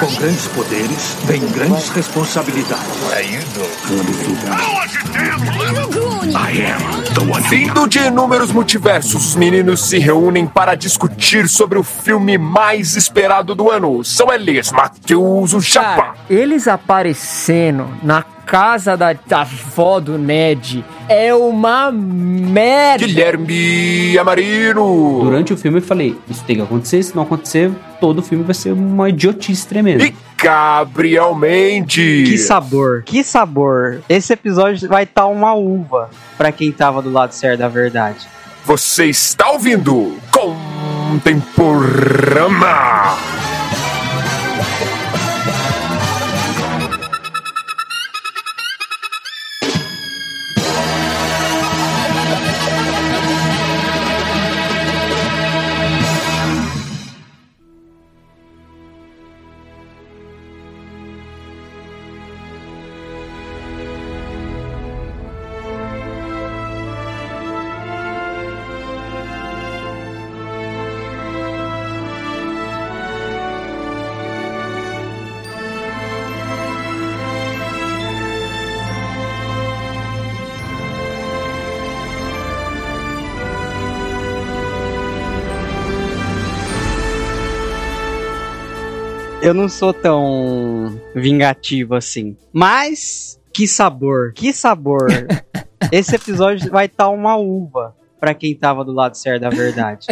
Com grandes poderes, vem grandes responsabilidades. Vindo de inúmeros multiversos, os meninos se reúnem para discutir sobre o filme mais esperado do ano. São eles, Matheus, o Chapa. Cara, eles aparecendo na casa da, da avó do Ned é uma merda. Guilherme Amarino. Durante o filme eu falei, isso tem que acontecer, se não acontecer, todo o filme vai ser uma idiotice tremenda. E Gabriel Mendes. Que sabor, que sabor. Esse episódio vai estar uma uva pra quem tava do lado certo da verdade. Você está ouvindo Contemporama. Eu não sou tão vingativo assim. Mas, que sabor, que sabor. Esse episódio vai estar uma uva pra quem tava do lado certo da verdade.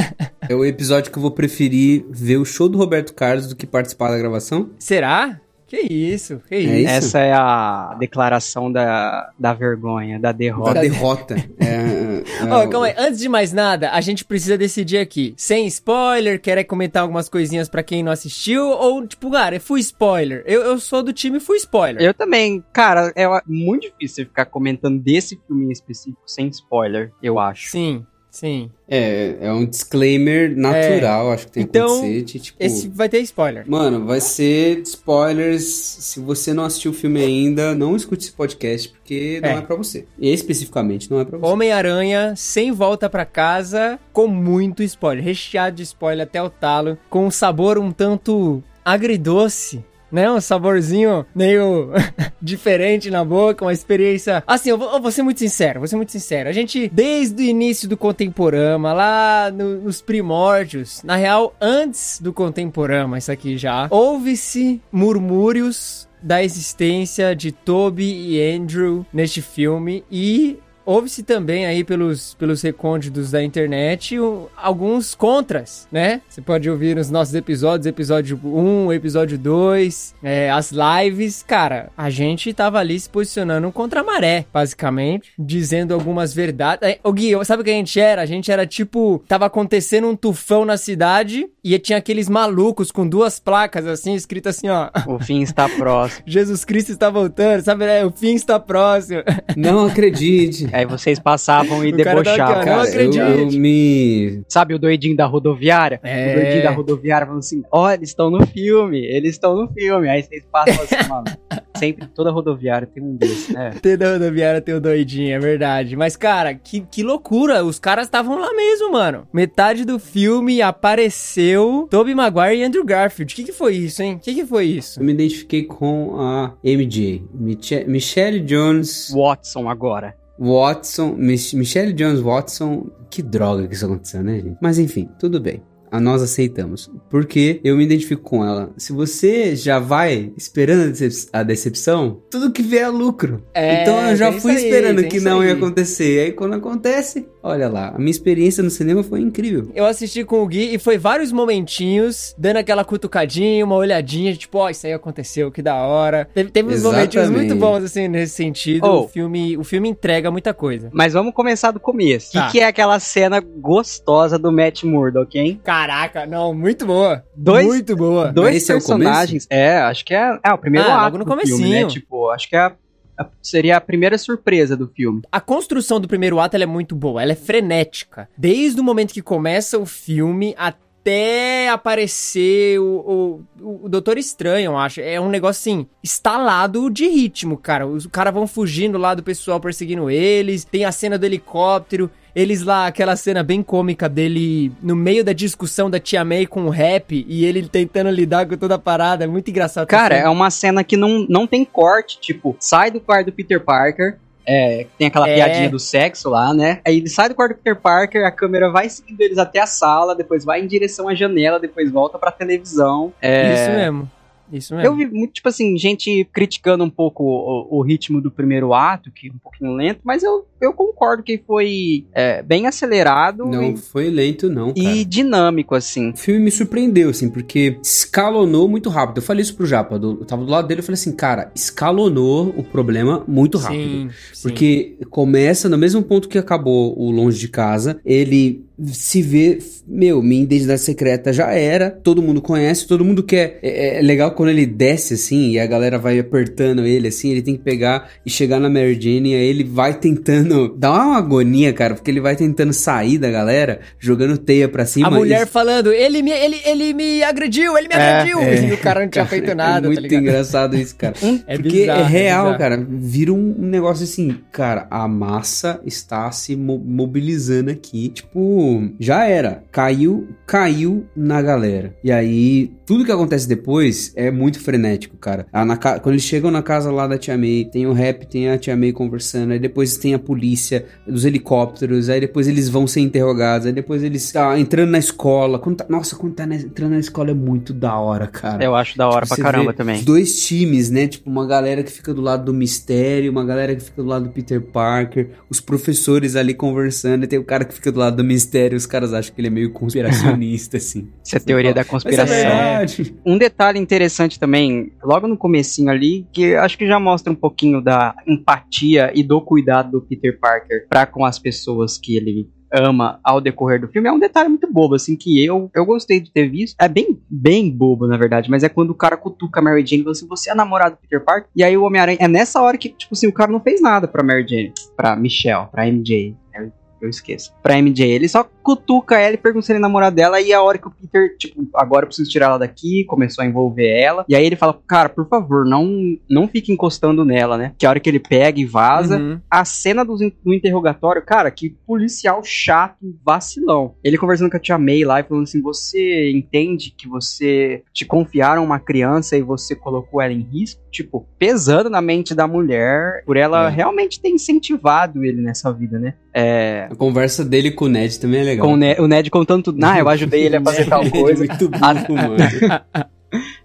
É o episódio que eu vou preferir ver o show do Roberto Carlos do que participar da gravação. Será? Que isso, que isso. É isso? Essa é a declaração da, da vergonha, da derrota. Da derrota. É, é, Ó, o- calma aí, antes de mais nada, a gente precisa decidir aqui. Sem spoiler, quer comentar algumas coisinhas pra quem não assistiu? Ou, tipo, cara, é full spoiler? Eu, eu sou do time full spoiler. Eu também, cara, é muito difícil você ficar comentando desse filme em específico sem spoiler, eu acho. Sim, sim. É, é um disclaimer natural, acho que tem Então, que acontecer. tipo, Esse vai ter spoiler. Mano, vai ser spoilers. Se você não assistiu o filme ainda, não escute esse podcast, porque não É. é, pra você. E especificamente não é pra você. Homem-Aranha sem volta pra casa, com muito spoiler, recheado de spoiler até o talo, com um sabor um tanto agridoce. Né, um saborzinho meio diferente na boca, uma experiência. Assim, eu vou, eu vou ser muito sincero, vou ser muito sincero. A gente, desde o início do Contemporama, lá no- nos primórdios, na real, antes do Contemporama, isso aqui já, houve-se murmúrios da existência de Toby e Andrew neste filme e houve-se também aí pelos, pelos recônditos da internet o- alguns contras, né? Você pode ouvir nos nossos episódios, episódio 1, episódio 2, é, as lives. Cara, a gente tava ali se posicionando contra a maré, basicamente, dizendo algumas verdades. É, Ô Gui, sabe o que a gente era? A gente era tipo, tava acontecendo um tufão na cidade e tinha aqueles malucos com duas placas assim, escrito assim, ó. O fim está próximo. Jesus Cristo está voltando, sabe? né? O fim está próximo. Não acredite. Aí vocês passavam e O cara debochavam. não Cara, eu, eu me. Sabe o doidinho da rodoviária? É. O doidinho da rodoviária falando assim: ó, eles estão no filme, eles estão no filme. Aí vocês passam assim, mano. Sempre, toda rodoviária tem um desse, né? Ter da rodoviária tem o doidinho, é verdade. Mas, cara, que, que loucura. Os caras estavam lá mesmo, mano. Metade do filme apareceu Tobey Maguire e Andrew Garfield. O que, que foi isso, hein? O que, que foi isso? Eu me identifiquei com a MJ. Miche- Michelle Jones Watson agora. Watson. Mich Michelle Jones Watson. Que droga que isso aconteceu, né, gente? Mas enfim, tudo bem. A nós aceitamos. Porque eu me identifico com ela. Se você já vai esperando a, decep- a decepção, tudo que vier é lucro. É, então eu já fui aí, esperando que não aí. ia acontecer. E aí quando acontece, olha lá. A minha experiência no cinema foi incrível. Eu assisti com o Gui e foi vários momentinhos, dando aquela cutucadinha, uma olhadinha, tipo, ó, isso aí aconteceu, que da hora. Teve, teve uns momentinhos muito bons, assim, nesse sentido. Oh. O, filme, o filme entrega muita coisa. Mas vamos começar do começo. O Tá. que, que é aquela cena gostosa do Matt Murdock, hein? Caraca, não, muito boa. Dois- Muito boa. Dois é personagens. É, acho que é, é o primeiro Ah, ato logo no do filme, comecinho. né? Tipo, acho que é a- seria a primeira surpresa do filme. A construção do primeiro ato é muito boa, ela é frenética. Desde o momento que começa o filme até aparecer o, o, o Doutor Estranho, eu acho. É um negócio assim, instalado de ritmo, cara. Os caras vão fugindo lá do pessoal perseguindo eles. Tem a cena do helicóptero. Eles lá, aquela cena bem cômica dele no meio da discussão da Tia May com o rap e ele tentando lidar com toda a parada. É muito engraçado. Cara, é uma cena que não, não tem corte. Tipo, sai do quarto do Peter Parker. É, tem aquela É. piadinha do sexo lá, né? Aí ele sai do quarto do Peter Parker, a câmera vai seguindo eles até a sala, depois vai em direção à janela, depois volta pra televisão. É, Isso mesmo. Isso mesmo. Eu vi muito, tipo assim, gente criticando um pouco o, o ritmo do primeiro ato, que é um pouquinho lento, mas eu, eu concordo que foi é, bem acelerado Não e, foi lento, não, cara. e dinâmico, assim. O filme me surpreendeu, assim, porque escalonou muito rápido. Eu falei isso pro Japa, do- eu tava do lado dele e falei assim, cara, escalonou o problema muito rápido. Sim, sim. Porque começa no mesmo ponto que acabou o Longe de Casa, ele se vê, meu, minha identidade secreta já era, todo mundo conhece, todo mundo quer. É, é legal quando ele desce assim e a galera vai apertando ele assim, ele tem que pegar e chegar na Mary Jane e aí ele vai tentando. Dá uma agonia, cara, porque ele vai tentando sair da galera, jogando teia pra cima. A mulher e- falando, ele me, ele, ele me agrediu, ele me agrediu. É, e o cara não tinha cara, feito nada, É muito tá ligado? engraçado isso, cara. É Porque bizarro, é real, cara. Vira um negócio assim, cara, a massa está se mo- mobilizando aqui. Tipo, já era. Caiu, caiu na galera. E aí, tudo que acontece depois é muito frenético, cara. Ah, na Quando eles chegam na casa lá da Tia May, tem o rap, tem a Tia May conversando, aí depois tem a polícia, os helicópteros, aí depois eles vão ser interrogados, aí depois eles ah, entrando na escola. Quando tá- Nossa, quando tá na- entrando na escola é muito da hora, cara. Eu acho da hora pra Você caramba também. Os dois times, né? Tipo, uma galera que fica do lado do mistério, uma galera que fica do lado do Peter Parker, os professores ali conversando, e tem o cara que fica do lado do mistério, os caras acham que ele é meio conspiracionista, assim. Isso é teoria da é conspiração. verdade. Um detalhe interessante também, logo no comecinho ali, que acho que já mostra um pouquinho da empatia e do cuidado do Peter Parker pra com as pessoas que ele ama ao decorrer do filme, é um detalhe muito bobo, assim, que eu, eu gostei de ter visto. É bem, bem bobo, na verdade, mas é quando o cara cutuca a Mary Jane e fala assim, você é namorado do Peter Parker? E aí o Homem-Aranha, é nessa hora que, tipo assim, o cara não fez nada pra Mary Jane, pra Michelle, pra MJ, eu- esqueço. Pra MJ, ele só cutuca ela e pergunta se ele é namorado dela, e a hora que o Peter, tipo, agora eu preciso tirar ela daqui, começou a envolver ela, e aí ele fala, cara, por favor, não, não fique encostando nela, né? Que a hora que ele pega e vaza, Uhum. a cena do, do interrogatório, cara, que policial chato, vacilão. Ele conversando com a tia May lá e falando assim: você entende que você te confiaram uma criança e você colocou ela em risco? Tipo, pesando na mente da mulher, por ela É. realmente ter incentivado ele nessa vida, né? É. A conversa dele com o Ned também é legal. Com o, Ned, o Ned contando tudo. Ah, eu ajudei ele a fazer tal é coisa. muito bom, mano.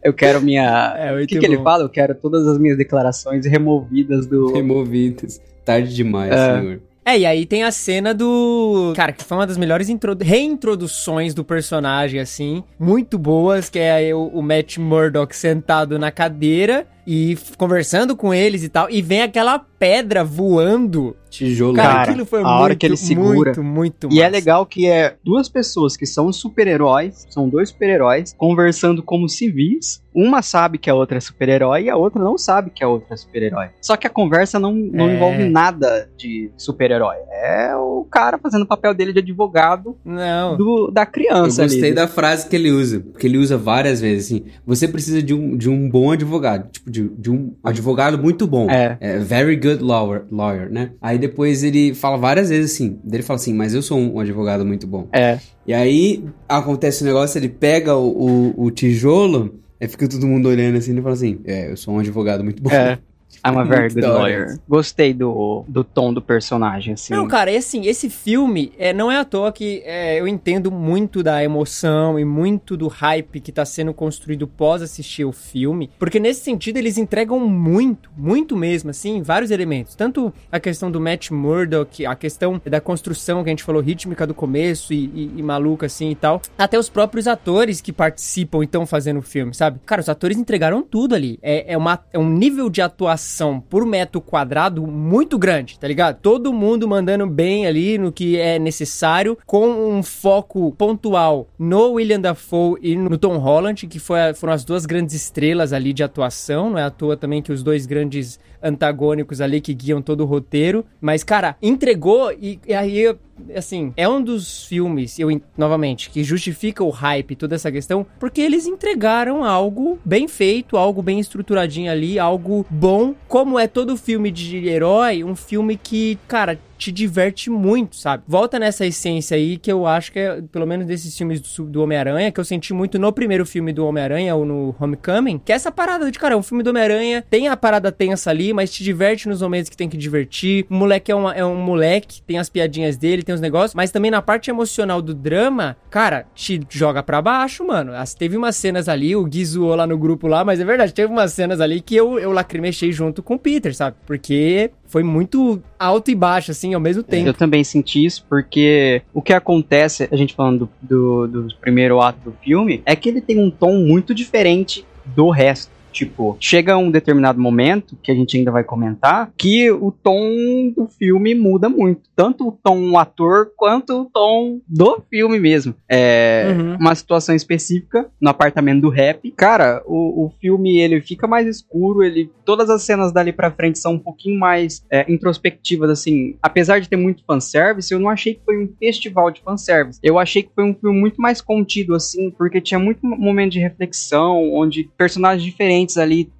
Eu quero minha. É, O que, que ele fala? Eu quero todas as minhas declarações removidas do. Removidos. Tarde demais, É. senhor. É, e aí tem a cena do. Cara, que foi uma das melhores intro- reintroduções do personagem, assim. Muito boas, que é aí o, o Matt Murdock sentado na cadeira e conversando com eles e tal. E vem aquela pedra voando. Tijolo. Cara, Cara, aquilo foi a muito, hora que ele segura. muito, muito E é massa. legal que é duas pessoas que são super-heróis, são dois super-heróis, conversando como civis. Uma sabe que a outra é super-herói e a outra não sabe que a outra é super-herói. Só que a conversa não, não É. envolve nada de super-herói. É o cara fazendo o papel dele de advogado Não. do, da Eu criança gostei ali. da frase que ele usa, porque ele usa várias vezes, assim, você precisa de um, de um bom advogado, tipo, de, de um advogado muito bom. É. very good lawyer, lawyer, né? Aí depois ele fala várias vezes assim, ele fala assim, mas eu sou um advogado muito bom. É. E aí acontece o negócio, ele pega o, o, o tijolo, aí fica todo mundo olhando assim, e fala assim, é, eu sou um advogado muito bom. É. I'm a very good lawyer. Gostei do, do tom do personagem, assim. Não, cara, e assim, esse filme é, não é à toa que é, eu entendo muito da emoção e muito do hype que tá sendo construído pós assistir o filme, porque nesse sentido eles entregam muito, muito mesmo, assim, vários elementos. Tanto a questão do Matt Murdock, a questão da construção que a gente falou, rítmica do começo e, e, e maluca, assim e tal, até os próprios atores que participam e estão fazendo o filme, sabe? Cara, os atores entregaram tudo ali. É, é, uma, é um nível de atuação por metro quadrado muito grande, tá ligado? Todo mundo mandando bem ali no que é necessário, com um foco pontual no William Dafoe e no Tom Holland, que foi foram as duas grandes estrelas ali de atuação. Não é à toa também que os dois grandes antagônicos ali que guiam todo o roteiro. Mas, cara, entregou e, e aí assim, é um dos filmes, eu novamente, que justifica o hype, toda essa questão, porque eles entregaram algo bem feito, algo bem estruturadinho ali, algo bom, como é todo filme de herói, um filme que, cara, te diverte muito, sabe? Volta nessa essência aí que eu acho que é, pelo menos desses filmes do, do Homem-Aranha, que eu senti muito no primeiro filme do Homem-Aranha, ou no Homecoming, que é essa parada de, cara, um filme do Homem-Aranha, tem a parada tensa ali, mas te diverte nos momentos que tem que divertir. O moleque é, uma, é um moleque, tem as piadinhas dele, tem os negócios, mas também na parte emocional do drama, cara, te joga pra baixo, mano. As, teve umas cenas ali, o Gui zoou lá no grupo lá, mas é verdade, teve umas cenas ali que eu, eu lacrimechei junto com o Peter, sabe? Porque foi muito alto e baixo, assim, ao mesmo tempo. Eu também senti isso, porque o que acontece, a gente falando do, do, do primeiro ato do filme, é que ele tem um tom muito diferente do resto. Tipo, chega um determinado momento, que a gente ainda vai comentar, que o tom do filme muda muito. Tanto o tom ator, quanto o tom do filme mesmo. É uhum. uma situação específica no apartamento do rap. Cara, o, o filme ele fica mais escuro, ele todas as cenas dali pra frente são um pouquinho mais é, introspectivas, assim. Apesar de ter muito fanservice, eu não achei que foi um festival de fanservice. Eu achei que foi um filme muito mais contido, assim, porque tinha muito momento de reflexão, onde personagens diferentes ali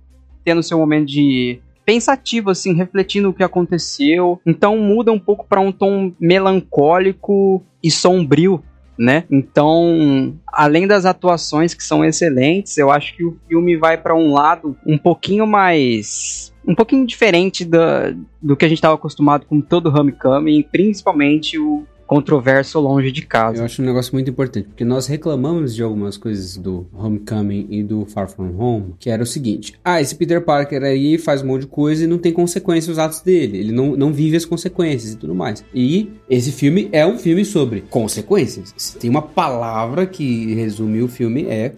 tendo seu momento de pensativo, assim, refletindo o que aconteceu. Então muda um pouco para um tom melancólico e sombrio, né? Então, além das atuações que são excelentes, eu acho que o filme vai para um lado um pouquinho mais um pouquinho diferente do, do que a gente estava acostumado com todo o Homecoming, principalmente o, controverso longe de casa. Eu acho um negócio muito importante, porque nós reclamamos de algumas coisas do Homecoming e do Far From Home, que era o seguinte: ah, esse Peter Parker aí faz um monte de coisa e não tem consequências os atos dele, ele não, não vive as consequências e tudo mais. E esse filme é um filme sobre consequências. Se tem uma palavra que resume o filme é,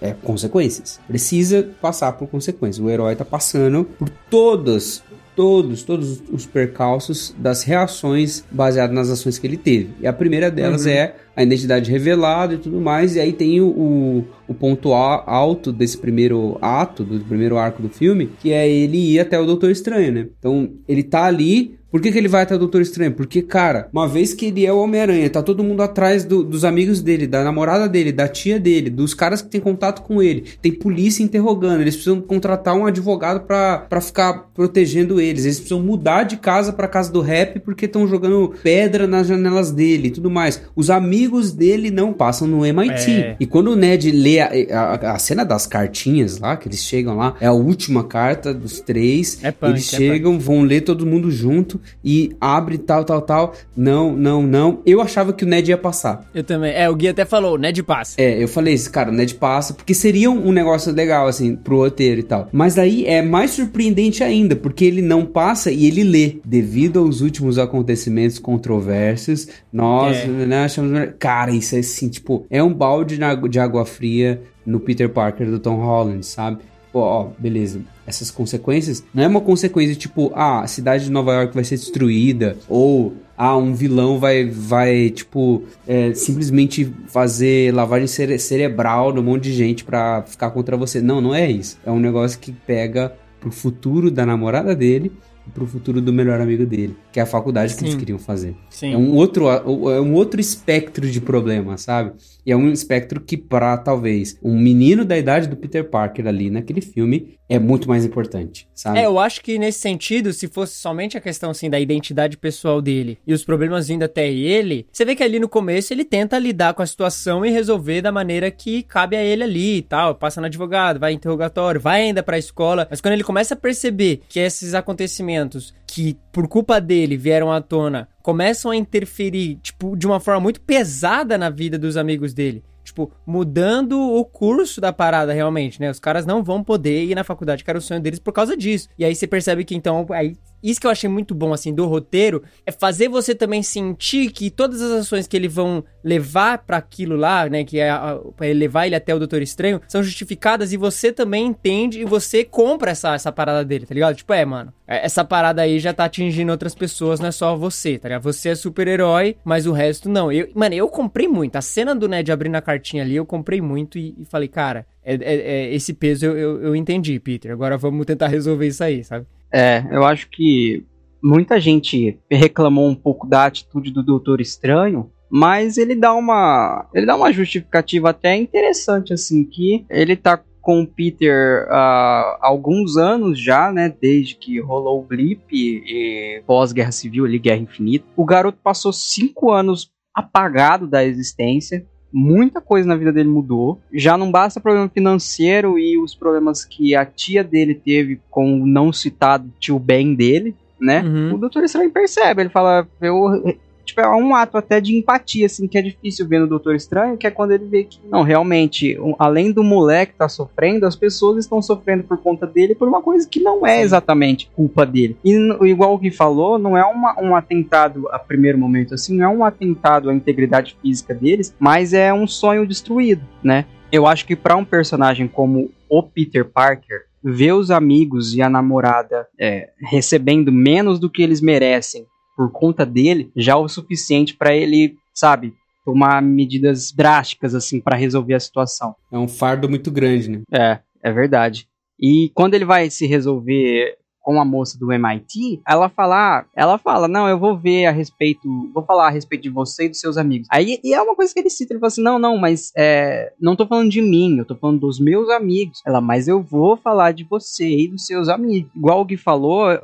é consequências. Precisa passar por consequências. O herói tá passando por todas todos, todos os percalços das reações baseadas nas ações que ele teve. E a primeira delas uhum. é a identidade revelada e tudo mais, e aí tem o, o, o, ponto alto desse primeiro ato, do primeiro arco do filme, que é ele ir até o Doutor Estranho, né? Então, ele tá ali por que, que ele vai até o Doutor Estranho? Porque, cara, uma vez que ele é o Homem-Aranha, tá todo mundo atrás do, dos amigos dele, da namorada dele, da tia dele, dos caras que tem contato com ele. Tem polícia interrogando. Eles precisam contratar um advogado para ficar protegendo eles. Eles precisam mudar de casa para casa do rap porque estão jogando pedra nas janelas dele e tudo mais. Os amigos dele não passam no MIT. É. E quando o Ned lê a, a, a, cena das cartinhas lá, que eles chegam lá, é a última carta dos três. É punk, eles é chegam, punk. vão ler todo mundo junto e abre tal, tal, tal. Não, não, não. Eu achava que o Ned ia passar. Eu também. É, o Gui até falou, o Ned passa. É, eu falei isso, cara, o Ned passa, porque seria um, negócio legal, assim, pro roteiro e tal. Mas aí é mais surpreendente ainda, porque ele não passa e ele lê. Devido aos últimos acontecimentos controversos, nós, é. né, achamos. Cara, isso é assim, tipo, é um balde de água fria no Peter Parker do Tom Holland, sabe? Pô, ó, beleza essas consequências, não é uma consequência tipo, ah, a cidade de Nova York vai ser destruída, ou ah, um vilão vai, vai tipo, é, simplesmente fazer lavagem cere cerebral no monte de gente pra ficar contra você. Não, não é isso. É um negócio que pega pro futuro da namorada dele e pro futuro do melhor amigo dele, que é a faculdade Sim. que eles queriam fazer. Sim. É um outro é um outro espectro de problema, sabe? E é um espectro que para talvez um menino da idade do Peter Parker ali naquele filme é muito mais importante, sabe? É, eu acho que nesse sentido, se fosse somente a questão assim da identidade pessoal dele e os problemas vindo até ele, você vê que ali no começo ele tenta lidar com a situação e resolver da maneira que cabe a ele ali e tal, passa no advogado, vai em interrogatório, vai ainda para a escola, mas quando ele começa a perceber que esses acontecimentos que por culpa dele vieram à tona começam a interferir, tipo, de uma forma muito pesada na vida dos amigos dele tipo, mudando o curso da parada realmente, né? Os caras não vão poder ir na faculdade, que era o sonho deles por causa disso. E aí você percebe que então, aí isso que eu achei muito bom, assim, do roteiro, é fazer você também sentir que todas as ações que eles vão levar para aquilo lá, né, que é pra levar ele até o Doutor Estranho, são justificadas e você também entende e você compra essa, essa parada dele, tá ligado? Tipo, é, mano, é, essa parada aí já tá atingindo outras pessoas, não é só você, tá ligado? Você é super-herói, mas o resto não. Eu, mano, eu comprei muito. A cena do Ned abrindo a cartinha ali, eu comprei muito e, e falei, cara, é, é, é esse peso eu, eu, eu entendi, Peter. Agora vamos tentar resolver isso aí, sabe? É, eu acho que muita gente reclamou um pouco da atitude do Doutor Estranho, mas ele dá uma ele dá uma justificativa até interessante assim que ele tá com o Peter há alguns anos já, né? Desde que rolou o blip e pós-guerra civil, ali, Guerra Infinita. O garoto passou cinco anos apagado da existência. Muita coisa na vida dele mudou. Já não basta problema financeiro e os problemas que a tia dele teve com o não citado tio Ben dele, né? Uhum. O Doutor Estranho percebe, ele fala, eu tipo, é um ato até de empatia, assim, que é difícil ver no Doutor Estranho, que é quando ele vê que, não, realmente, um, além do moleque tá sofrendo, as pessoas estão sofrendo por conta dele por uma coisa que não é exatamente culpa dele. E igual o que falou, não é uma, um atentado a primeiro momento, assim, não é um atentado à integridade física deles, mas é um sonho destruído, né? Eu acho que para um personagem como o Peter Parker, ver os amigos e a namorada é, recebendo menos do que eles merecem por conta dele, já é o suficiente para ele, sabe, tomar medidas drásticas assim para resolver a situação. É um fardo muito grande, né? É, é verdade. E quando ele vai se resolver com a moça do MIT, ela fala, ela fala, não, eu vou ver a respeito, vou falar a respeito de você e dos seus amigos. Aí e é uma coisa que ele cita, ele fala assim, não, não, mas é, não tô falando de mim, eu tô falando dos meus amigos. Ela, mas eu vou falar de você e dos seus amigos. Igual o Gui falou,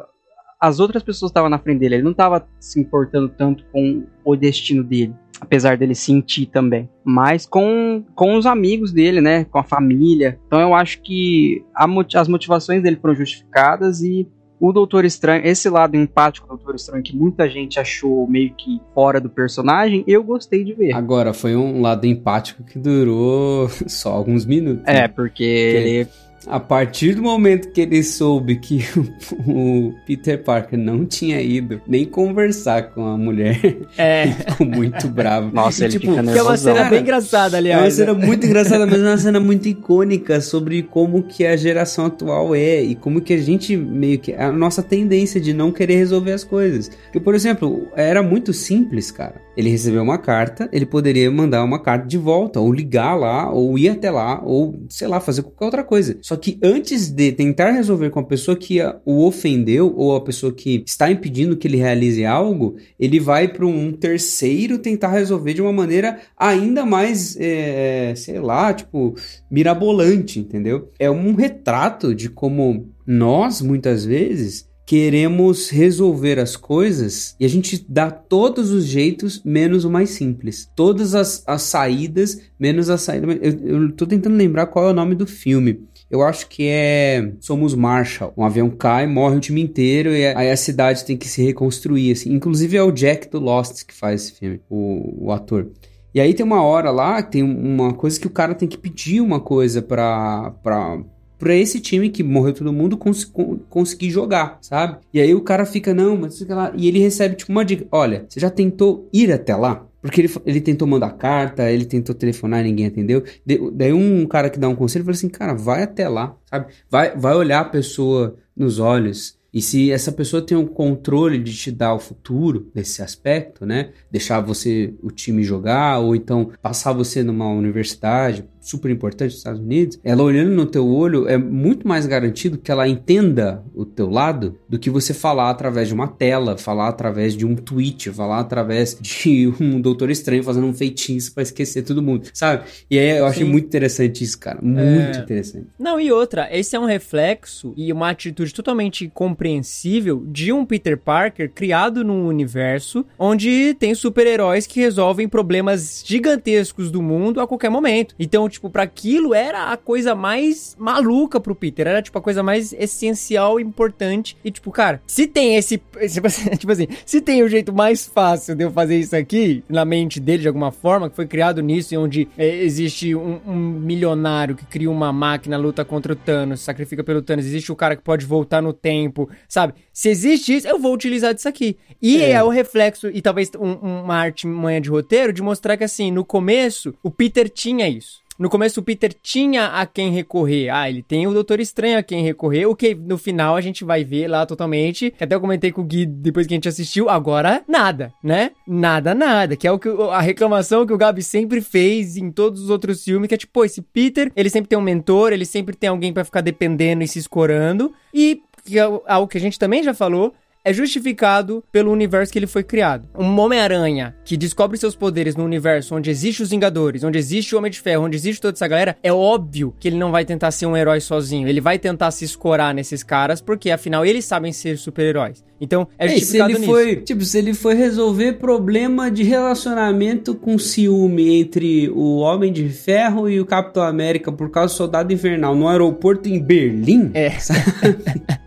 as outras pessoas estavam na frente dele, ele não estava se importando tanto com o destino dele, apesar dele sentir também, mas com, com os amigos dele, né, com a família. Então eu acho que a, as motivações dele foram justificadas e o Doutor Estranho, esse lado empático do Doutor Estranho que muita gente achou meio que fora do personagem, eu gostei de ver. Agora, foi um lado empático que durou só alguns minutos. É, né? porque que... ele a partir do momento que ele soube que o, Peter Parker não tinha ido nem conversar com a mulher, é. ele ficou muito bravo. Nossa, e, ele tipo, fica Que é uma cena bem engraçada, aliás. É uma cena muito engraçada, mas é uma cena muito icônica sobre como que a geração atual é e como que a gente meio que... A nossa tendência de não querer resolver as coisas. Porque, por exemplo, era muito simples, cara. Ele recebeu uma carta, ele poderia mandar uma carta de volta, ou ligar lá, ou ir até lá, ou, sei lá, fazer qualquer outra coisa. Só que antes de tentar resolver com a pessoa que o ofendeu, ou a pessoa que está impedindo que ele realize algo, ele vai para um terceiro tentar resolver de uma maneira ainda mais, é, sei lá, tipo, mirabolante, entendeu? É um retrato de como nós, muitas vezes, queremos resolver as coisas e a gente dá todos os jeitos menos o mais simples. Todas as, as saídas menos a saída. Eu, eu tô tentando lembrar qual é o nome do filme. Eu acho que é Somos Marshall. Um avião cai, morre o time inteiro e aí a cidade tem que se reconstruir. Assim. Inclusive é o Jack do Lost que faz esse filme, o, o ator. E aí tem uma hora lá tem uma coisa que o cara tem que pedir uma coisa pra, pra, pra esse time que morreu todo mundo cons conseguir jogar, sabe? E aí o cara fica, não, mas fica lá. E ele recebe, tipo, uma dica: olha, você já tentou ir até lá? Porque ele, ele tentou mandar carta, ele tentou telefonar ninguém atendeu. De, daí um cara que dá um conselho fala assim: cara, vai até lá, sabe? Vai, vai olhar a pessoa nos olhos. E se essa pessoa tem o controle de te dar o futuro nesse aspecto, né? Deixar você o time jogar ou então passar você numa universidade, super importante nos Estados Unidos, ela olhando no teu olho é muito mais garantido que ela entenda o teu lado do que você falar através de uma tela, falar através de um tweet, falar através de um doutor estranho fazendo um feitiço para esquecer todo mundo, sabe? E aí eu achei Sim. muito interessante isso, cara, muito é... interessante. Não, e outra, esse é um reflexo e uma atitude totalmente compreensível de um Peter Parker criado num universo onde tem super-heróis que resolvem problemas gigantescos do mundo a qualquer momento. Então, tipo, para aquilo era a coisa mais maluca pro Peter. Era, tipo, a coisa mais essencial e importante. E, tipo, cara, se tem esse. Tipo assim, tipo assim, se tem o jeito mais fácil de eu fazer isso aqui, na mente dele de alguma forma, que foi criado nisso, onde é, existe um, um, milionário que cria uma máquina, luta contra o Thanos, sacrifica pelo Thanos, existe o cara que pode voltar no tempo, sabe? Se existe isso, eu vou utilizar disso aqui. E é, é o reflexo, e talvez um, uma arte manha de roteiro, de mostrar que, assim, no começo, o Peter tinha isso. No começo o Peter tinha a quem recorrer. Ah, ele tem o Doutor Estranho a quem recorrer, o que no final a gente vai ver lá totalmente. Até eu comentei com o Gui depois que a gente assistiu. Agora, nada, né? Nada, nada. Que é o que a reclamação que o Gabi sempre fez em todos os outros filmes, que é tipo, esse Peter, ele sempre tem um mentor, ele sempre tem alguém para ficar dependendo e se escorando. E que é algo que a gente também já falou, é justificado pelo universo que ele foi criado. Um Homem-Aranha que descobre seus poderes no universo onde existe os Vingadores, onde existe o Homem de Ferro, onde existe toda essa galera, é óbvio que ele não vai tentar ser um herói sozinho. Ele vai tentar se escorar nesses caras, porque afinal eles sabem ser super-heróis. Então, é É, se justificado ele nisso. foi, tipo, se ele foi resolver problema de relacionamento com ciúme entre o Homem de Ferro e o Capitão América por causa do Soldado Invernal no aeroporto em Berlim, É. sabe?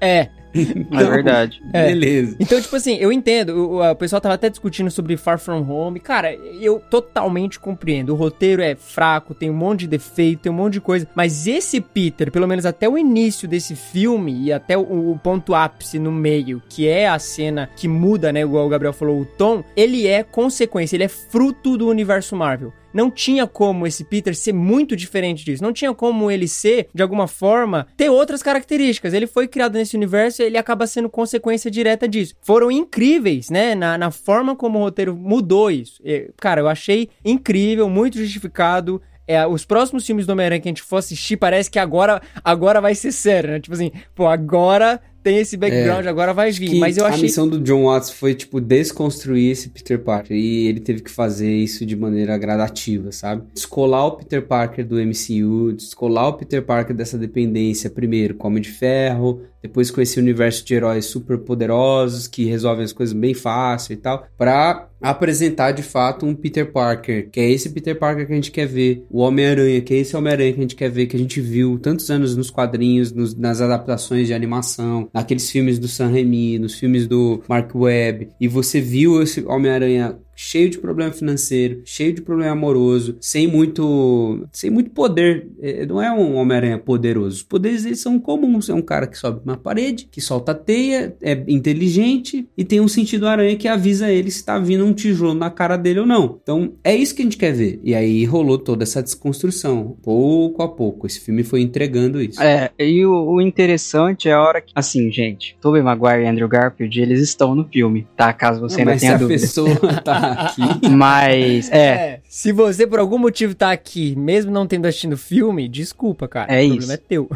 É. É verdade. É. beleza. Então, tipo assim, eu entendo. O, o- o pessoal tava até discutindo sobre Far From Home. Cara, eu totalmente compreendo. O roteiro é fraco, tem um monte de defeito, tem um monte de coisa. Mas esse Peter, pelo menos até o início desse filme e até o, o ponto ápice no meio, que é a cena que muda, né? Igual o Gabriel falou, o tom, ele é consequência, ele é fruto do universo Marvel. Não tinha como esse Peter ser muito diferente disso. Não tinha como ele ser, de alguma forma, ter outras características. Ele foi criado nesse universo e ele acaba sendo consequência direta disso. Foram incríveis, né? Na, na forma como o roteiro mudou isso. E, cara, eu achei incrível, muito justificado. É, os próximos filmes do Homem-Aranha que a gente for assistir, parece que agora, agora vai ser sério, né? Tipo assim, pô, agora tem esse background, agora vai vir. Mas eu a achei. missão do John Watts foi, tipo, desconstruir esse Peter Parker. E ele teve que fazer isso de maneira gradativa, sabe? Descolar o Peter Parker do MCU, descolar o Peter Parker dessa dependência, primeiro com Homem de Ferro, depois com esse universo de heróis super poderosos que resolvem as coisas bem fácil e tal, pra apresentar de fato um Peter Parker, que é esse Peter Parker que a gente quer ver, o Homem-Aranha, que é esse Homem-Aranha que a gente quer ver, que a gente viu tantos anos nos quadrinhos, nos- nas adaptações de animação, naqueles filmes do Sam Raimi, nos filmes do Mark Webb, e você viu esse Homem-Aranha cheio de problema financeiro, cheio de problema amoroso, sem muito, sem muito poder. É, não é um Homem-Aranha poderoso. Os poderes eles são comuns. É um cara que sobe uma parede, que solta teia, é inteligente e tem um sentido aranha que avisa ele se tá vindo um tijolo na cara dele ou não. Então é isso que a gente quer ver. E aí rolou toda essa desconstrução, pouco a pouco. Esse filme foi entregando isso. É, e o, o interessante é a hora que. Assim, gente, Tobey Maguire e Andrew Garfield, eles estão no filme, tá? Caso você ainda Mas se tenha a dúvida. pessoa tá aqui. Mas, é, É, se você por algum motivo tá aqui, mesmo não tendo assistido o filme, desculpa, cara. É o isso. problema é teu.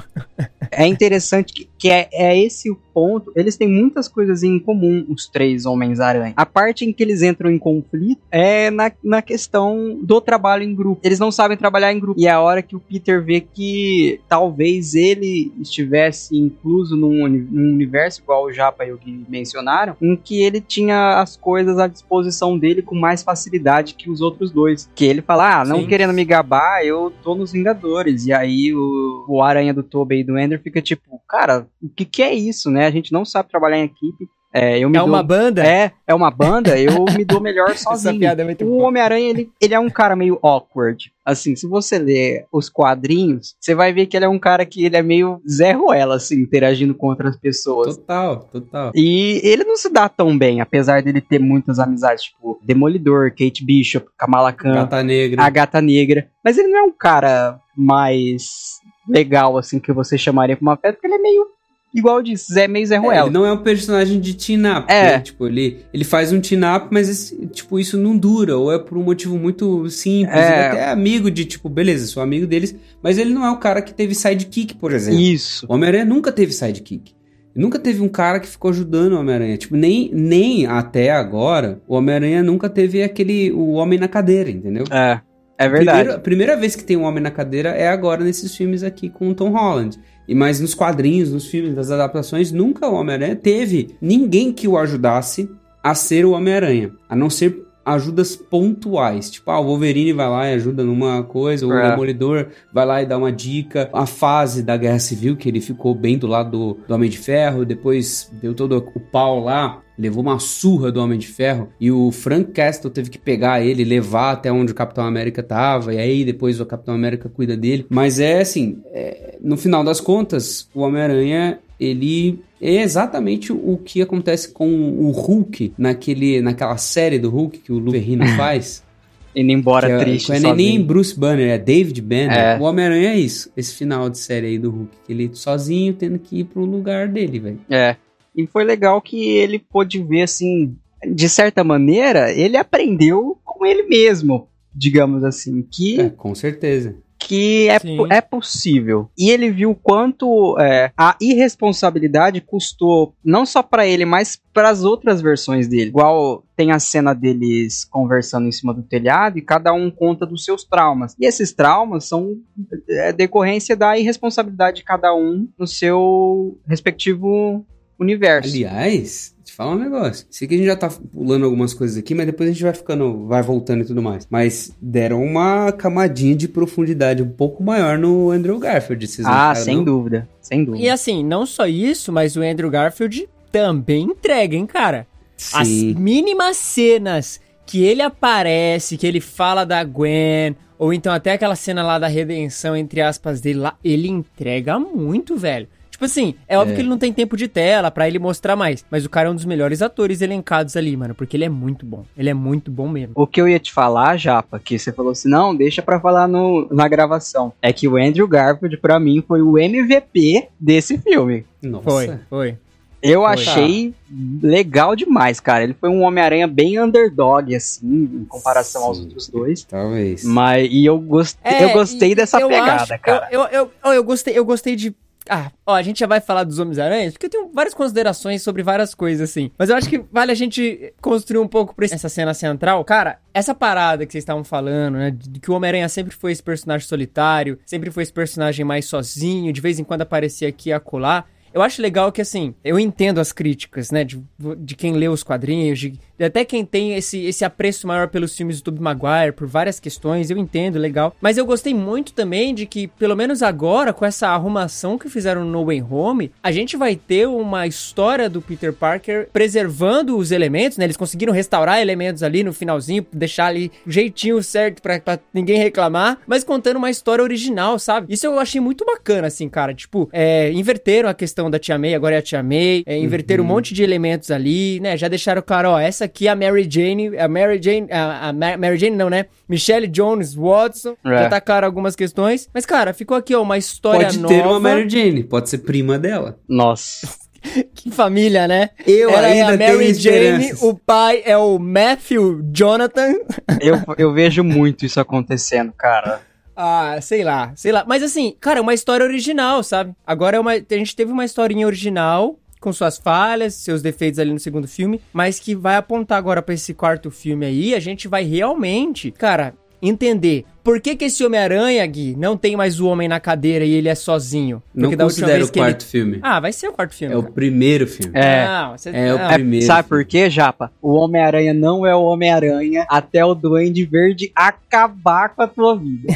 é interessante que, que é, é esse o ponto. Eles têm muitas coisas em comum, os três Homens-Aranha. A parte em que eles entram em conflito é na, na questão do trabalho em grupo. Eles não sabem trabalhar em grupo. E é a hora que o Peter vê que talvez ele estivesse incluso num, num universo, igual o Japa e o Gui mencionaram, em que ele tinha as coisas à disposição dele com mais facilidade que os outros dois. Que ele fala, ah, não Sim. querendo me gabar, eu tô nos Vingadores. E aí o, o Aranha do Tobey e do Ender fica tipo, cara, o que que é isso, né? A gente não sabe trabalhar em equipe. É, eu me É dou- uma banda? É, é uma banda, eu me dou melhor Essa sozinho. piada é muito O. Homem-Aranha, ele, ele é um cara meio awkward. Assim, se você ler os quadrinhos, você vai ver que ele é um cara que ele é meio Zé Ruela, assim, interagindo com outras pessoas. Total, total. E ele não se dá tão bem, apesar dele ter muitas amizades, tipo Demolidor, Kate Bishop, Kamala Khan, Gata Negra. a Gata Negra. Mas ele não é um cara mais legal, assim, que você chamaria pra uma festa, porque ele é meio, igual eu disse, Zé meio Zé É, Ruela. ele não é um personagem de team-up, É. né? Tipo, ele, ele faz um team-up, mas esse- tipo, isso não dura, ou é por um motivo muito simples. É. Ele até é amigo de, tipo, beleza, sou amigo deles, mas ele não é o cara que teve sidekick, por exemplo. Isso. O Homem-Aranha nunca teve sidekick. Nunca teve um cara que ficou ajudando o Homem-Aranha. Tipo, nem, nem até agora, o Homem-Aranha nunca teve aquele. o homem na cadeira, entendeu? É, é verdade. Primeiro- a primeira vez que tem um homem na cadeira é agora nesses filmes aqui com o Tom Holland. E mas nos quadrinhos, nos filmes, nas adaptações, nunca o Homem-Aranha teve ninguém que o ajudasse a ser o Homem-Aranha, a não ser ajudas pontuais. Tipo, ah, o Wolverine vai lá e ajuda numa coisa, o É. Demolidor vai lá e dá uma dica. A fase da Guerra Civil, que ele ficou bem do lado do, do Homem de Ferro, depois deu todo o pau lá, levou uma surra do Homem de Ferro e o Frank Castle teve que pegar ele, levar até onde o Capitão América tava, e aí depois o Capitão América cuida dele. Mas é assim, é, no final das contas, o Homem-Aranha, ele é exatamente o que acontece com o Hulk naquele, naquela série do Hulk que o Lou Ferrigno faz. Indo embora que é, triste, que não é nem. Bruce Banner, é David Banner. É. O Homem-Aranha é isso, esse final de série aí do Hulk. Que ele sozinho tendo que ir pro lugar dele, velho. É. E foi legal que ele pôde ver, assim, de certa maneira, ele aprendeu com ele mesmo, digamos assim, que, É, com certeza. Que é, é possível. E ele viu quanto é, a irresponsabilidade custou não só pra ele, mas para as outras versões dele. Igual tem a cena deles conversando em cima do telhado e cada um conta dos seus traumas. E esses traumas são é, decorrência da irresponsabilidade de cada um no seu respectivo universo. Aliás, falar um negócio. Sei que a gente já tá pulando algumas coisas aqui, mas depois a gente vai ficando, vai voltando e tudo mais. Mas deram uma camadinha de profundidade um pouco maior no Andrew Garfield. Vocês ah, acharam, sem não? dúvida, sem dúvida. E assim, não só isso, mas o Andrew Garfield também entrega, hein, cara? As Sim. mínimas cenas que ele aparece, que ele fala da Gwen, ou então até aquela cena lá da redenção, entre aspas, dele lá, ele entrega muito, velho. Tipo assim, é óbvio É. que ele não tem tempo de tela pra ele mostrar mais, mas o cara é um dos melhores atores elencados ali, mano, porque ele é muito bom. Ele é muito bom mesmo. O que eu ia te falar, Japa, que você falou assim, não, deixa pra falar no, na gravação, é que o Andrew Garfield, pra mim, foi o MVP desse filme. Nossa. Foi, foi. Eu Foi. achei legal demais, cara. Ele foi um Homem-Aranha bem underdog, assim, em comparação aos Sim. outros dois. Talvez. Mas, e eu, gost... É, eu gostei e- dessa eu pegada, acho- cara. Eu, eu, eu, eu gostei, eu gostei de. Ah, ó, a gente já vai falar dos Homens-Aranhas, porque eu tenho várias considerações sobre várias coisas, assim. Mas eu acho que vale a gente construir um pouco pra essa cena central. Cara, essa parada que vocês estavam falando, né? De que o Homem-Aranha sempre foi esse personagem solitário, sempre foi esse personagem mais sozinho, de vez em quando aparecia aqui e acolá. Eu acho legal que, assim, eu entendo as críticas, né, de, de quem lê os quadrinhos, de, até quem tem esse, esse apreço maior pelos filmes do Tobey Maguire, por várias questões, eu entendo, legal. Mas eu gostei muito também de que, pelo menos agora, com essa arrumação que fizeram no Way Home, a gente vai ter uma história do Peter Parker preservando os elementos, né, eles conseguiram restaurar elementos ali no finalzinho, deixar ali o jeitinho certo pra, pra ninguém reclamar, mas contando uma história original, sabe? Isso eu achei muito bacana, assim, cara, tipo, é, inverteram a questão da Tia May, agora é a Tia May, é, inverteram um monte de elementos ali, né? Já deixaram claro, ó, essa aqui é a Mary Jane, a Mary Jane, a, a Ma- Mary Jane não, né? Michelle Jones Watson, É. já tá claro algumas questões, mas cara, ficou aqui, ó, uma história Pode nova. ter uma Mary Jane, pode ser prima dela. Nossa. Que família, né? Eu Ela é ainda a tenho Mary Jane, o pai é o Matthew Jonathan. Eu, eu vejo muito isso acontecendo, cara. Ah, sei lá, sei lá. Mas assim, cara, é uma história original, sabe? Agora é uma. A gente teve uma historinha original, com suas falhas, seus defeitos ali no segundo filme, mas que vai apontar agora pra esse quarto filme aí. A gente vai realmente, cara, entender por que, que esse Homem-Aranha, Gui, não tem mais o homem na cadeira e ele é sozinho. Não Porque considero vez o que ele- quarto filme. Ah, vai ser o quarto filme. é o cara. primeiro filme. É. Não, você... É o não. É, primeiro. sabe filme. por quê, Japa? O Homem-Aranha não é o Homem-Aranha até o Duende Verde acabar com a tua vida.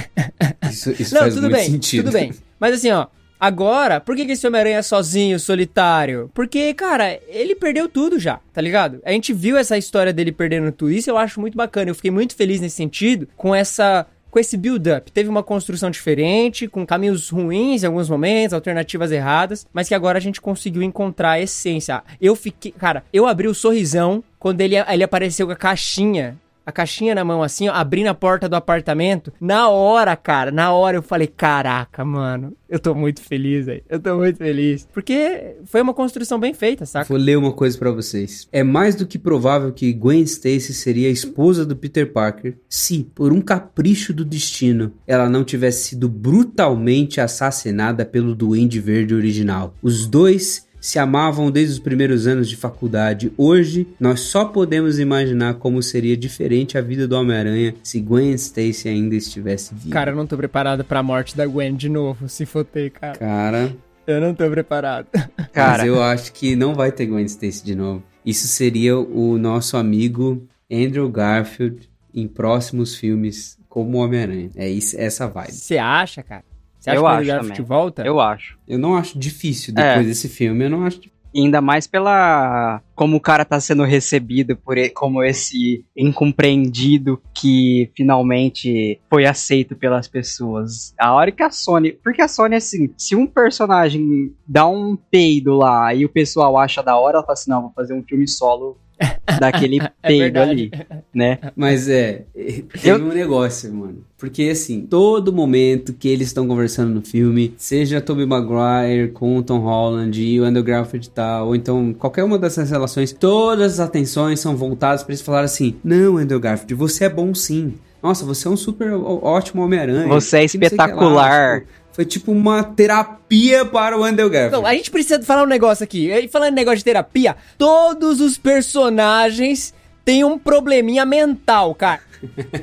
Isso, isso Não, faz tudo muito bem, sentido. tudo bem. Mas assim, ó, agora, por que, esse Homem-Aranha é sozinho, solitário? Porque, cara, ele perdeu tudo já, tá ligado? A gente viu essa história dele perdendo tudo, isso eu acho muito bacana. Eu fiquei muito feliz nesse sentido, com essa. Com esse build-up. Teve uma construção diferente, com caminhos ruins em alguns momentos, alternativas erradas, mas que agora a gente conseguiu encontrar a essência. Eu fiquei. Cara, eu abri o sorrisão quando ele, ele apareceu com a caixinha a caixinha na mão assim, ó, abrindo a porta do apartamento. Na hora, cara, na hora eu falei, caraca, mano, eu tô muito feliz, aí. Eu tô muito feliz. Porque foi uma construção bem feita, saca? Vou ler uma coisa pra vocês. É mais do que provável que Gwen Stacy seria a esposa do Peter Parker se, por um capricho do destino, ela não tivesse sido brutalmente assassinada pelo Duende Verde original. Os dois se amavam desde os primeiros anos de faculdade. Hoje, nós só podemos imaginar como seria diferente a vida do Homem-Aranha se Gwen Stacy ainda estivesse viva. Cara, eu não tô preparado pra morte da Gwen de novo, se fotei, cara. Cara, Eu não tô preparado. Cara, Mas eu acho que não vai ter Gwen Stacy de novo. Isso seria o nosso amigo Andrew Garfield em próximos filmes como Homem-Aranha. É isso, essa vibe. Você acha, cara? Você acha Eu que o acho Andrew Garfield também. volta? eu acho. Eu não acho difícil depois É. desse filme. Eu não acho. difícil. E ainda mais pela. Como o cara tá sendo recebido por e- como esse incompreendido que finalmente foi aceito pelas pessoas. A hora que a Sony. Porque a Sony, assim, se um personagem dá um peido lá e o pessoal acha da hora, ela fala assim: não, vou fazer um filme solo daquele peido verdade. ali, né? Mas é, teve Eu- um negócio, mano. Porque assim, todo momento que eles estão conversando no filme, seja Tobey Maguire com o Tom Holland e o Andrew Garfield e tal, ou então qualquer uma dessas relações, todas as atenções são voltadas pra eles falar assim: "Não, Andrew Garfield, você é bom sim. Nossa, você é um super ótimo Homem-Aranha. Você é espetacular. tipo, foi tipo uma terapia para o Andrew Garfield. Não, a gente precisa falar um negócio aqui. E Falando em negócio de terapia, todos os personagens têm um probleminha mental, cara.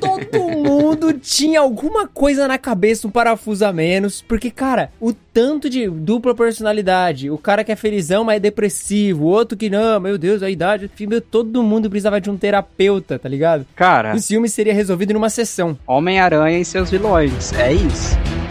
Todo mundo tinha alguma coisa na cabeça, um parafuso a menos. Porque, cara, o tanto de dupla personalidade. O cara que é felizão, mas é depressivo. O outro que não, meu Deus, a idade. meu, Todo mundo precisava de um terapeuta, tá ligado? Cara, O filme seria resolvido numa sessão. Homem-Aranha e seus vilões. É isso.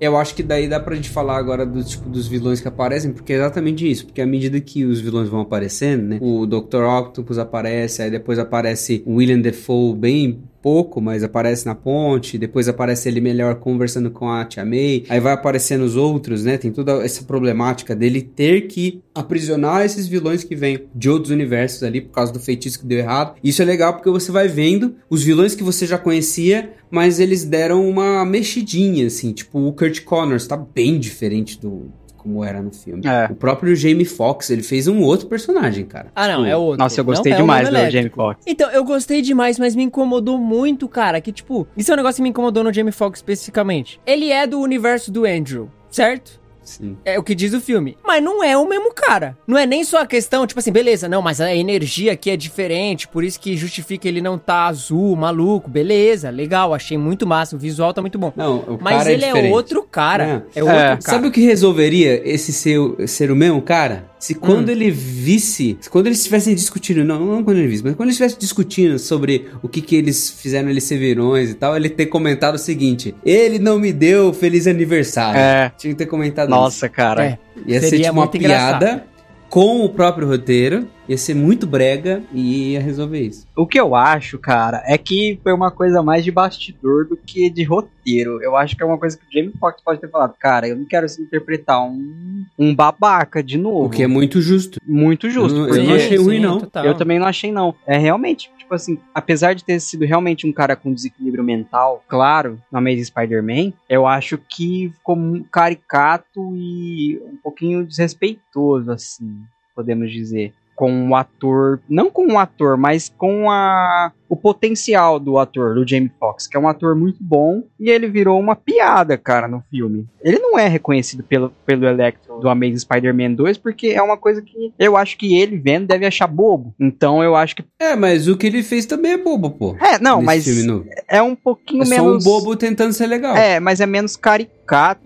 Eu acho que daí dá pra gente falar agora do tipo dos vilões que aparecem, porque é exatamente isso. Porque à medida que os vilões vão aparecendo, né? O Dr. Octopus aparece, aí depois aparece o William Defoe bem pouco, mas aparece na ponte, depois aparece ele melhor conversando com a Tia May, aí vai aparecendo os outros, né? Tem toda essa problemática dele ter que aprisionar esses vilões que vêm de outros universos ali por causa do feitiço que deu errado. Isso é legal porque você vai vendo os vilões que você já conhecia, mas eles deram uma mexidinha, assim, tipo o Kurt Connors tá bem diferente do como era no filme. É. O próprio Jamie Foxx, ele fez um outro personagem, cara. Ah, não, é outro. Nossa, eu Não gostei é o demais Homem do. Jamie Foxx. Então, eu gostei demais, mas me incomodou muito, cara. Que, tipo, isso é um negócio que me incomodou no Jamie Foxx especificamente. Ele é do universo do Andrew, certo? Sim. É o que diz o filme. Mas não é o mesmo cara. Não é nem só a questão, tipo assim, beleza, não, mas a energia aqui é diferente, por isso que justifica ele não tá azul, maluco, beleza, legal, achei muito massa, o visual tá muito bom. Não, o Mas cara ele é, diferente. outro cara. É. É, outro É. cara. Sabe o que resolveria esse ser, ser o mesmo cara? Se Hum. quando ele visse, se quando eles estivessem discutindo, não, não quando ele visse, mas quando eles estivessem discutindo sobre o que que eles fizeram eles ser vilões e tal, ele ter comentado o seguinte: ele não me deu feliz aniversário. É. Tinha que ter comentado Nossa, cara. É. isso. Ia ser seria tipo uma engraçado. Com o próprio roteiro, ia ser muito brega e ia resolver isso. O que eu acho, cara, é que foi uma coisa mais de bastidor do que de roteiro. Eu acho que é uma coisa que o Jamie Foxx pode ter falado. Cara, eu não quero assim, interpretar um, um babaca de novo. O que é muito justo. muito justo. Eu não- eu porque não achei ruim, não. total. Eu também não achei, não. É realmente, tipo assim, apesar de ter sido realmente um cara com desequilíbrio mental, claro, na Amazing Spider-Man, eu acho que ficou mu- caricato e um pouquinho desrespeitoso, assim, podemos dizer. Com o ator, não com o ator, mas com a, o potencial do ator, do Jamie Foxx, que é um ator muito bom, e ele virou uma piada, cara, no filme. Ele não é reconhecido pelo, pelo Electro do Amazing Spider-Man 2, porque é uma coisa que eu acho que ele vendo deve achar bobo. Então eu acho que. É, mas o que ele fez também é bobo, pô. É, não, mas filme é um pouquinho É só menos. um bobo tentando ser legal. É, mas é menos caricato.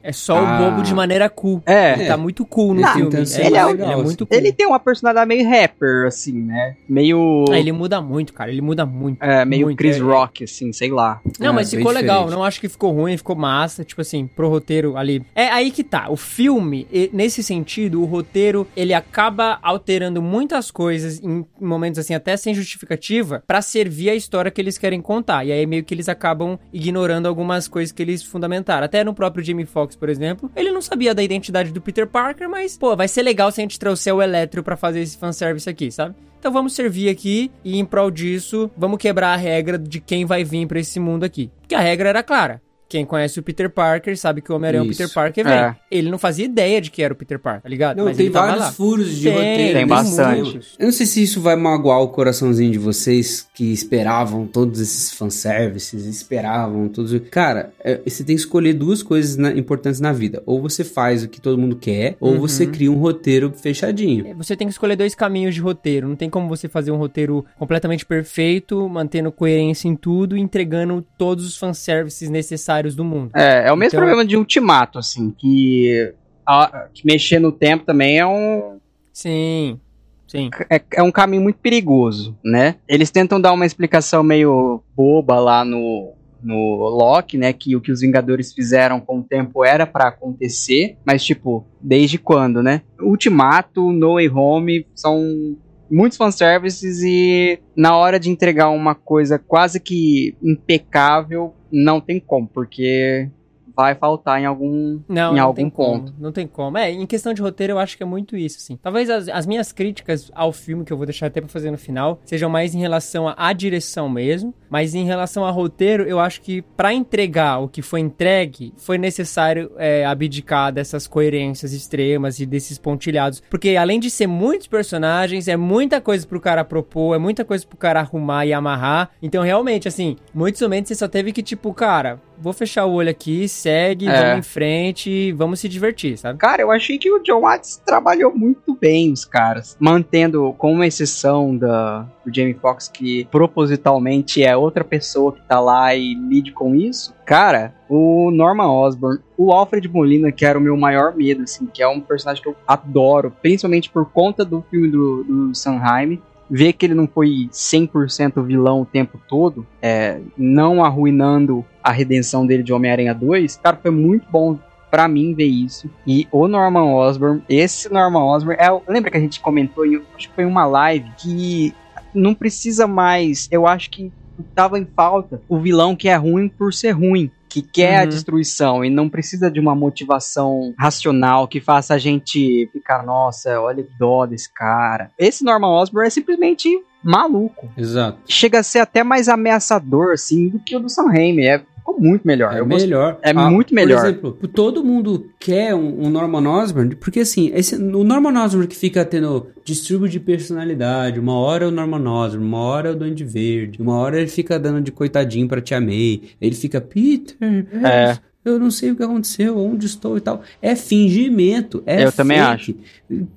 É só Ah. o bobo de maneira cool. É. Ele tá muito cool no Não, filme. É, ele é ele é legal, muito assim. cool. Ele tem uma personalidade meio rapper, assim, né? Meio. Ah, ele muda muito, cara. Ele muda muito. É, meio muito, Chris é- Rock, assim, sei lá. Não, Ah, mas ficou legal. diferente. Não acho que ficou ruim, ficou massa. Tipo assim, pro roteiro ali. É aí que tá. O filme, nesse sentido, o roteiro, ele acaba alterando muitas coisas em momentos assim, até sem justificativa, pra servir a história que eles querem contar. E aí meio que eles acabam ignorando algumas coisas que eles fundamentaram. Até no próprio Jamie Foxx, por exemplo, ele não sabia da identidade do Peter Parker, mas, pô, vai ser legal se a gente trouxer o Eletro pra fazer esse fanservice aqui, sabe? Então vamos servir aqui e em prol disso, vamos quebrar a regra de quem vai vir pra esse mundo aqui. Porque a regra era clara. Quem conhece o Peter Parker sabe que o Homem-Aranha é o. Peter Parker, vem. É. Ele não fazia ideia de que era o Peter Parker, tá ligado? Não, Mas tem vários lá. furos de Tem, roteiro. tem bastante. Eu não sei se isso vai magoar o coraçãozinho de vocês que esperavam todos esses fanservices, esperavam todos. Cara, é, você tem que escolher duas coisas na- importantes na vida. Ou você faz o que todo mundo quer, ou Uhum. você cria um roteiro fechadinho. É, Você tem que escolher dois caminhos de roteiro. Não tem como você fazer um roteiro completamente perfeito, mantendo coerência em tudo e entregando todos os fanservices necessários do mundo. É, é o mesmo Então- problema de Ultimato, assim, que, a- que mexer no tempo também é um, Sim, sim. é, é um caminho muito perigoso, né? Eles tentam dar uma explicação meio boba lá no, no Loki, né? Que o que os Vingadores fizeram com o tempo era pra acontecer, mas tipo, desde quando, né? Ultimato, No Way Home são muitos fanservices e na hora de entregar uma coisa quase que impecável, não tem como, porque vai faltar em algum, Não, em não algum ponto. como. Não tem como. É, em questão de roteiro, eu acho que é muito isso, assim. Talvez as, as minhas críticas ao filme, que eu vou deixar até pra fazer no final, sejam mais em relação à direção mesmo. Mas em relação ao roteiro, eu acho que pra entregar o que foi entregue, foi necessário é, abdicar dessas coerências extremas e desses pontilhados. Porque além de ser muitos personagens, é muita coisa pro cara propor, é muita coisa pro cara arrumar e amarrar. Então, realmente, assim, muitos momentos você só teve que, tipo, cara, vou fechar o olho aqui, segue, É. vamos em frente, vamos se divertir, sabe? Cara, eu achei que o John Watts trabalhou muito bem os caras, mantendo, com uma exceção da, Jamie Foxx, que propositalmente é outra pessoa que tá lá e lide com isso. Cara, o Norman Osborn, o Alfred Molina, que era o meu maior medo, assim, que é um personagem que eu adoro, principalmente por conta do filme do, do Sanheim. Ver que ele não foi 100% vilão o tempo todo, é, não arruinando a redenção dele de Homem-Aranha 2, cara, foi muito bom pra mim ver isso. E o Norman Osborn, esse Norman Osborn, é, lembra que a gente comentou, em, acho que foi uma live, que não precisa mais, eu acho que tava em falta o vilão que é ruim por ser ruim. Que quer a Uhum. destruição e não precisa de uma motivação racional que faça a gente ficar, nossa, olha que dó desse cara. Esse Norman Osborn é simplesmente maluco. Exato. Chega a ser até mais ameaçador, assim, do que o do Sam Raimi. É, ficou muito melhor. É Eu melhor. É muito melhor. Por exemplo, todo mundo quer um, um Norman Osborn, porque assim, esse, o Norman Osborn que fica tendo distúrbio de personalidade, uma hora é o Norman Osborn, uma hora é o Duende Verde, uma hora ele fica dando de coitadinho pra Tia May, ele fica, Peter, É. eu não sei o que aconteceu, onde estou e tal. É fingimento, é Eu também fake.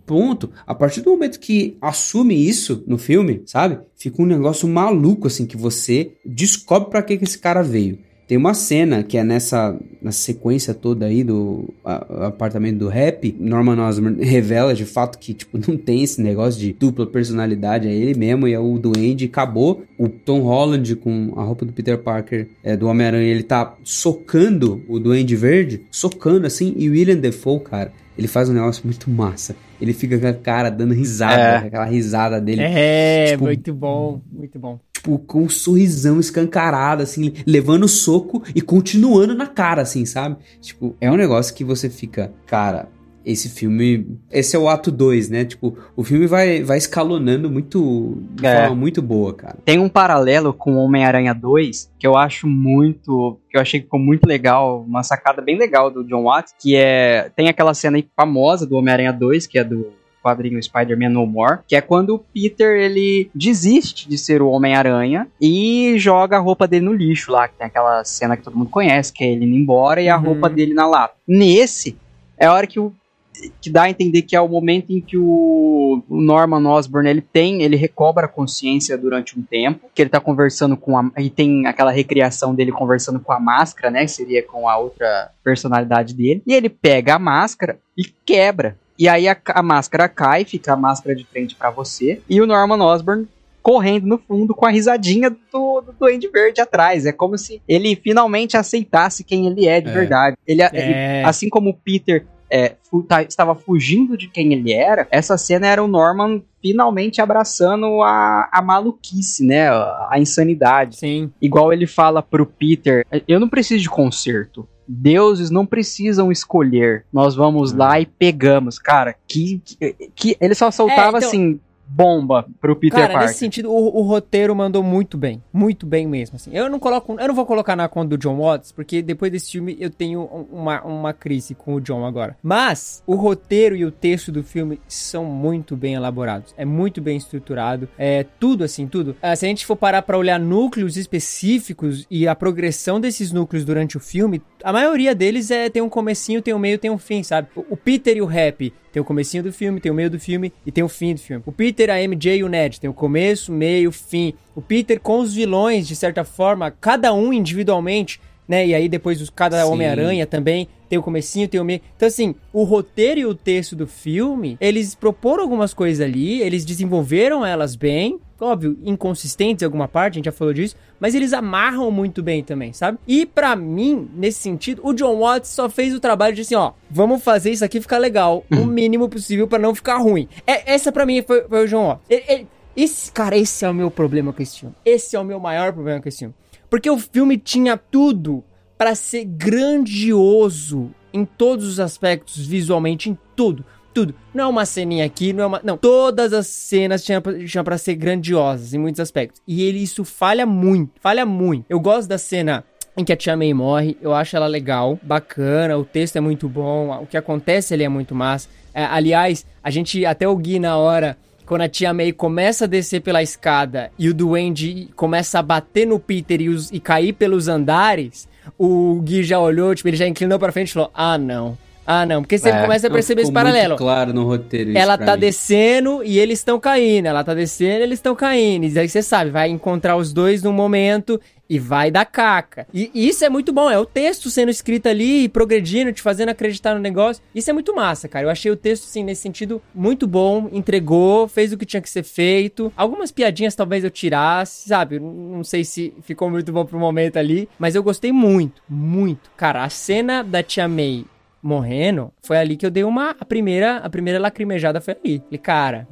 Ponto. A partir do momento que assume isso no filme, sabe? Fica um negócio maluco, assim, que você descobre pra que, que esse cara veio. Tem uma cena que é nessa, nessa sequência toda aí do a- apartamento do rap. Norman Osborn revela de fato que, tipo, não tem esse negócio de dupla personalidade. É ele mesmo e é o Duende. Acabou. O Tom Holland com a roupa do Peter Parker, é, do Homem-Aranha, ele tá socando o Duende Verde. Socando assim. E William Defoe, cara, ele faz um negócio muito massa. Ele fica com a cara dando risada, É. aquela risada dele É, Tipo, muito bom, muito bom. Tipo, com um sorrisão escancarado, assim, levando soco e continuando na cara, assim, sabe? Tipo, é um negócio que você fica, cara, esse filme. Esse é o ato 2, né? Tipo, o filme vai, vai escalonando muito. de É. forma muito boa, cara. Tem um paralelo com Homem-Aranha 2 que eu acho muito. que eu achei que ficou muito legal, uma sacada bem legal do John Watts, que é. Tem aquela cena aí famosa do Homem-Aranha 2, que é do quadrinho Spider-Man No More, que é quando o Peter ele desiste de ser o Homem-Aranha e joga a roupa dele no lixo lá, que tem aquela cena que todo mundo conhece, que é ele indo embora e a Uhum. roupa dele na lata. Nesse, é a hora que o que dá a entender que é o momento em que o, Norman Osborn ele tem, ele recobra a consciência durante um tempo, que ele tá conversando com a e tem aquela recriação dele conversando com a máscara, né, que seria com a outra personalidade dele. E ele pega a máscara e quebra. E aí a, a máscara cai, fica a máscara de frente pra você, e o Norman Osborn correndo no fundo com a risadinha do, do Duende Verde atrás. É como se ele finalmente aceitasse quem ele é de É. verdade. Ele, ele É. Assim como o Peter é, fu- tá- estava fugindo de quem ele era, essa cena era o Norman finalmente abraçando a, a maluquice, né? A, a insanidade. Sim. Igual ele fala pro Peter: Eu não preciso de conserto. Deuses não precisam escolher. Nós vamos lá e pegamos. Cara, que, que, que- ele só soltava É, então- assim. Bomba pro Peter Cara, Parker. nesse sentido, o, o roteiro mandou muito bem. Muito bem mesmo, assim. Eu não coloco, eu não vou colocar na conta do John Watts, porque depois desse filme eu tenho um- uma, uma crise com o John agora. Mas, o roteiro e o texto do filme são muito bem elaborados. É muito bem estruturado. É tudo, assim, tudo. Ah, se a gente for parar pra olhar núcleos específicos e a progressão desses núcleos durante o filme, a maioria deles é tem um comecinho, tem um meio, tem um fim, sabe? O, o Peter e o Happy tem o comecinho do filme, tem o meio do filme e tem o fim do filme. O Peter, a MJ e o Ned tem o começo, meio, fim. O Peter com os vilões, de certa forma, cada um individualmente, né? E aí depois os, cada. Homem-Aranha também tem o comecinho, tem o meio. Então assim, o roteiro e o texto do filme, eles proporam algumas coisas ali, eles desenvolveram elas bem, óbvio, inconsistentes em alguma parte, a gente já falou disso, mas eles amarram muito bem também, sabe? E pra mim, nesse sentido, o John Watts só fez o trabalho de assim, ó, vamos fazer isso aqui ficar legal, o mínimo possível pra não ficar ruim. É, essa pra mim foi, foi o John Watts. Ele- ele- esse, cara, esse é o meu problema com esse filme. Esse é o meu maior problema com esse filme. Porque o filme tinha tudo pra ser grandioso em todos os aspectos, visualmente, em tudo. Tudo. Não é uma ceninha aqui, não é uma. Não. Todas as cenas tinham pra ser grandiosas em muitos aspectos. E ele isso falha muito. Falha muito. Eu gosto da cena em que a Tia May morre. Eu acho ela legal, bacana. O texto é muito bom. O que acontece ali é muito massa. É, aliás, a gente, até o Gui na hora, quando a Tia May começa a descer pela escada e o Duende começa a bater no Peter e, os, e cair pelos andares, o Gui já olhou, tipo, ele já inclinou pra frente e falou: Ah, não. Ah, não. Porque você É, começa a perceber esse paralelo. claro no roteiro isso Ela tá mim. descendo e eles estão caindo. Ela tá descendo e eles estão caindo. E aí você sabe, vai encontrar os dois num momento e vai dar caca. E e isso é muito bom. É o texto sendo escrito ali, progredindo, te fazendo acreditar no negócio. Isso é muito massa, cara. Eu achei o texto, assim, nesse sentido, muito bom. Entregou, fez o que tinha que ser feito. Algumas piadinhas talvez eu tirasse, sabe? Não sei se ficou muito bom pro momento ali. Mas eu gostei muito, muito. Cara, a cena da Tia May morrendo, foi ali que eu dei uma. A primeira, a primeira lacrimejada foi ali. Falei, cara,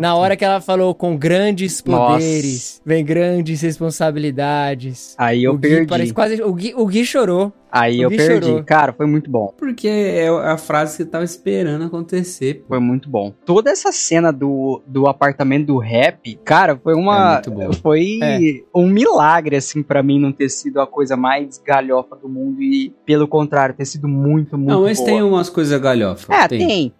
na hora que ela falou com grandes Nossa. poderes, vem grandes responsabilidades. Aí eu o Gui perdi. parece quase. O Gui, o Gui chorou. Aí eu perdi. chorou. Cara, foi muito bom. Porque é a frase que você tava esperando acontecer. pô. Foi muito bom. Toda essa cena do, do apartamento do rap, cara, foi uma. É muito bom. Foi É. um milagre, assim, pra mim não ter sido a coisa mais galhofa do mundo e, pelo contrário, ter sido muito, muito Não, mas boa. tem umas coisas galhofa. É, tem.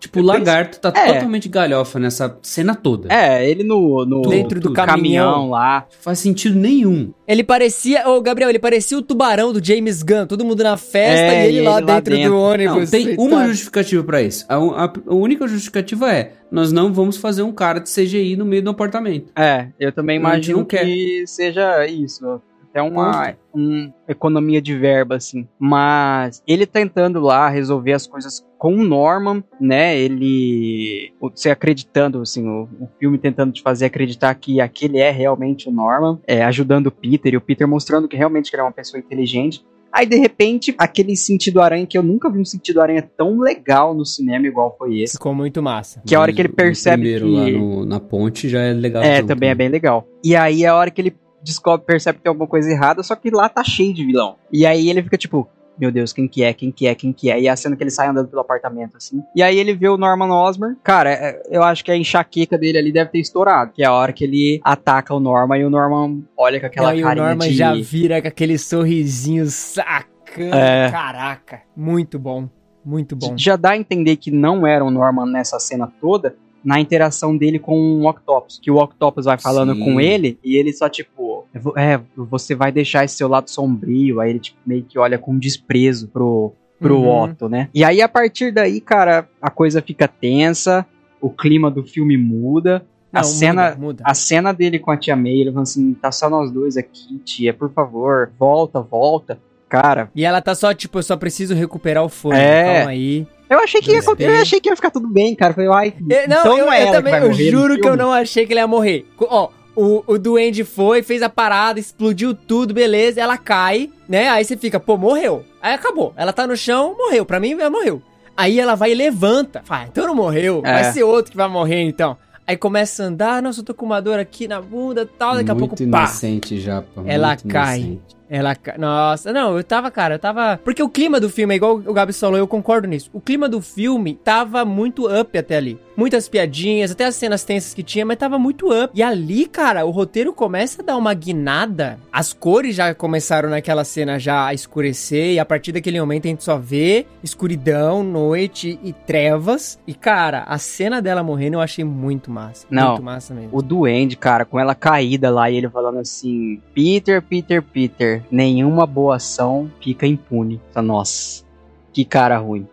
Tipo, o lagarto tá É. totalmente galhofa nessa cena toda. É, ele no, no Dentro do no caminhão. lá. Não faz sentido nenhum. Ele parecia. Ô, Gabriel, ele parecia o tubarão do James Gunn. Todo mundo na festa É, e ele e lá ele lá dentro, dentro. do ônibus. Não, tem uma justificativa pra isso. A, a- a única justificativa é: nós não vamos fazer um cara de CGI no meio do apartamento. É, eu também imagino que seja isso. Até uma um, economia de verba, assim. Mas ele tentando lá resolver as coisas com o Norman, né? Ele. o- Você acreditando, assim, o, o filme tentando te fazer acreditar que aquele é realmente o Norman, é, ajudando o Peter, e o Peter mostrando que realmente ele é uma pessoa inteligente. Aí, de repente, aquele sentido aranha, que eu nunca vi um sentido aranha tão legal no cinema igual foi esse. Ficou muito massa. Que a hora que ele O percebe primeiro que... lá no- na ponte já é legal. É, também é bem legal. E aí a hora que ele descobre, percebe que tem alguma coisa errada, só que lá tá cheio de vilão. E aí ele fica tipo, meu Deus, quem que é, quem que é, quem que é? E a cena que ele sai andando pelo apartamento, assim. E aí ele vê o Norman Osborn. Cara, é- eu acho que a enxaqueca dele ali deve ter estourado. Que é a hora que ele ataca o Norman e o Norman olha com aquela Não, e o carinha Norman de... já vira com aquele sorrisinho sacana. É. Caraca. Muito bom. Muito bom. Já dá a entender que não era o Norman nessa cena toda, na interação dele com o Octopus. Que o Octopus vai falando Sim. com ele e ele só tipo, é, você vai deixar esse seu lado sombrio. Aí ele tipo, meio que olha com desprezo pro, pro Uhum. Otto, né? E aí a partir daí, cara, a coisa fica tensa, o clima do filme muda. Não, a cena, muda, muda. a cena dele com a tia May, ele falando assim, tá só nós dois aqui, tia, por favor, volta, volta. Cara, E ela tá só, tipo, eu só preciso recuperar o fôlego. É. Calma aí. eu achei que ia, eu achei que ia ficar tudo bem, cara. Falei, ai, Eu- não, então eu, não é eu ela também, que vai eu juro que eu não achei que ele ia morrer. Ó, o, o Duende foi, fez a parada, explodiu tudo, beleza, ela cai, né? Aí você fica, pô, morreu. Aí acabou. Ela tá no chão, morreu. Pra mim, ela morreu. Aí ela vai e levanta. Fala, então não morreu. É. Vai ser outro que vai morrer, então. Aí começa a andar, nossa, eu tô com uma dor aqui na bunda e tal, daqui a muito pouco, pá. inocente já, pô. Ela cai. inocente. Ela. Nossa, não, eu tava, cara, eu tava. Porque o clima do filme, é igual o Gabi falou, eu concordo nisso. O clima do filme tava muito up até ali. Muitas piadinhas, até as cenas tensas que tinha, mas tava muito up. E ali, cara, o roteiro começa a dar uma guinada. As cores já começaram naquela cena já a escurecer. E a partir daquele momento a gente só vê escuridão, noite e trevas. E, cara, a cena dela morrendo eu achei muito massa. Não. Muito massa mesmo. O Duende, cara, com ela caída lá e ele falando assim: Peter, Peter, Peter, nenhuma boa ação fica impune. Nossa, que cara ruim.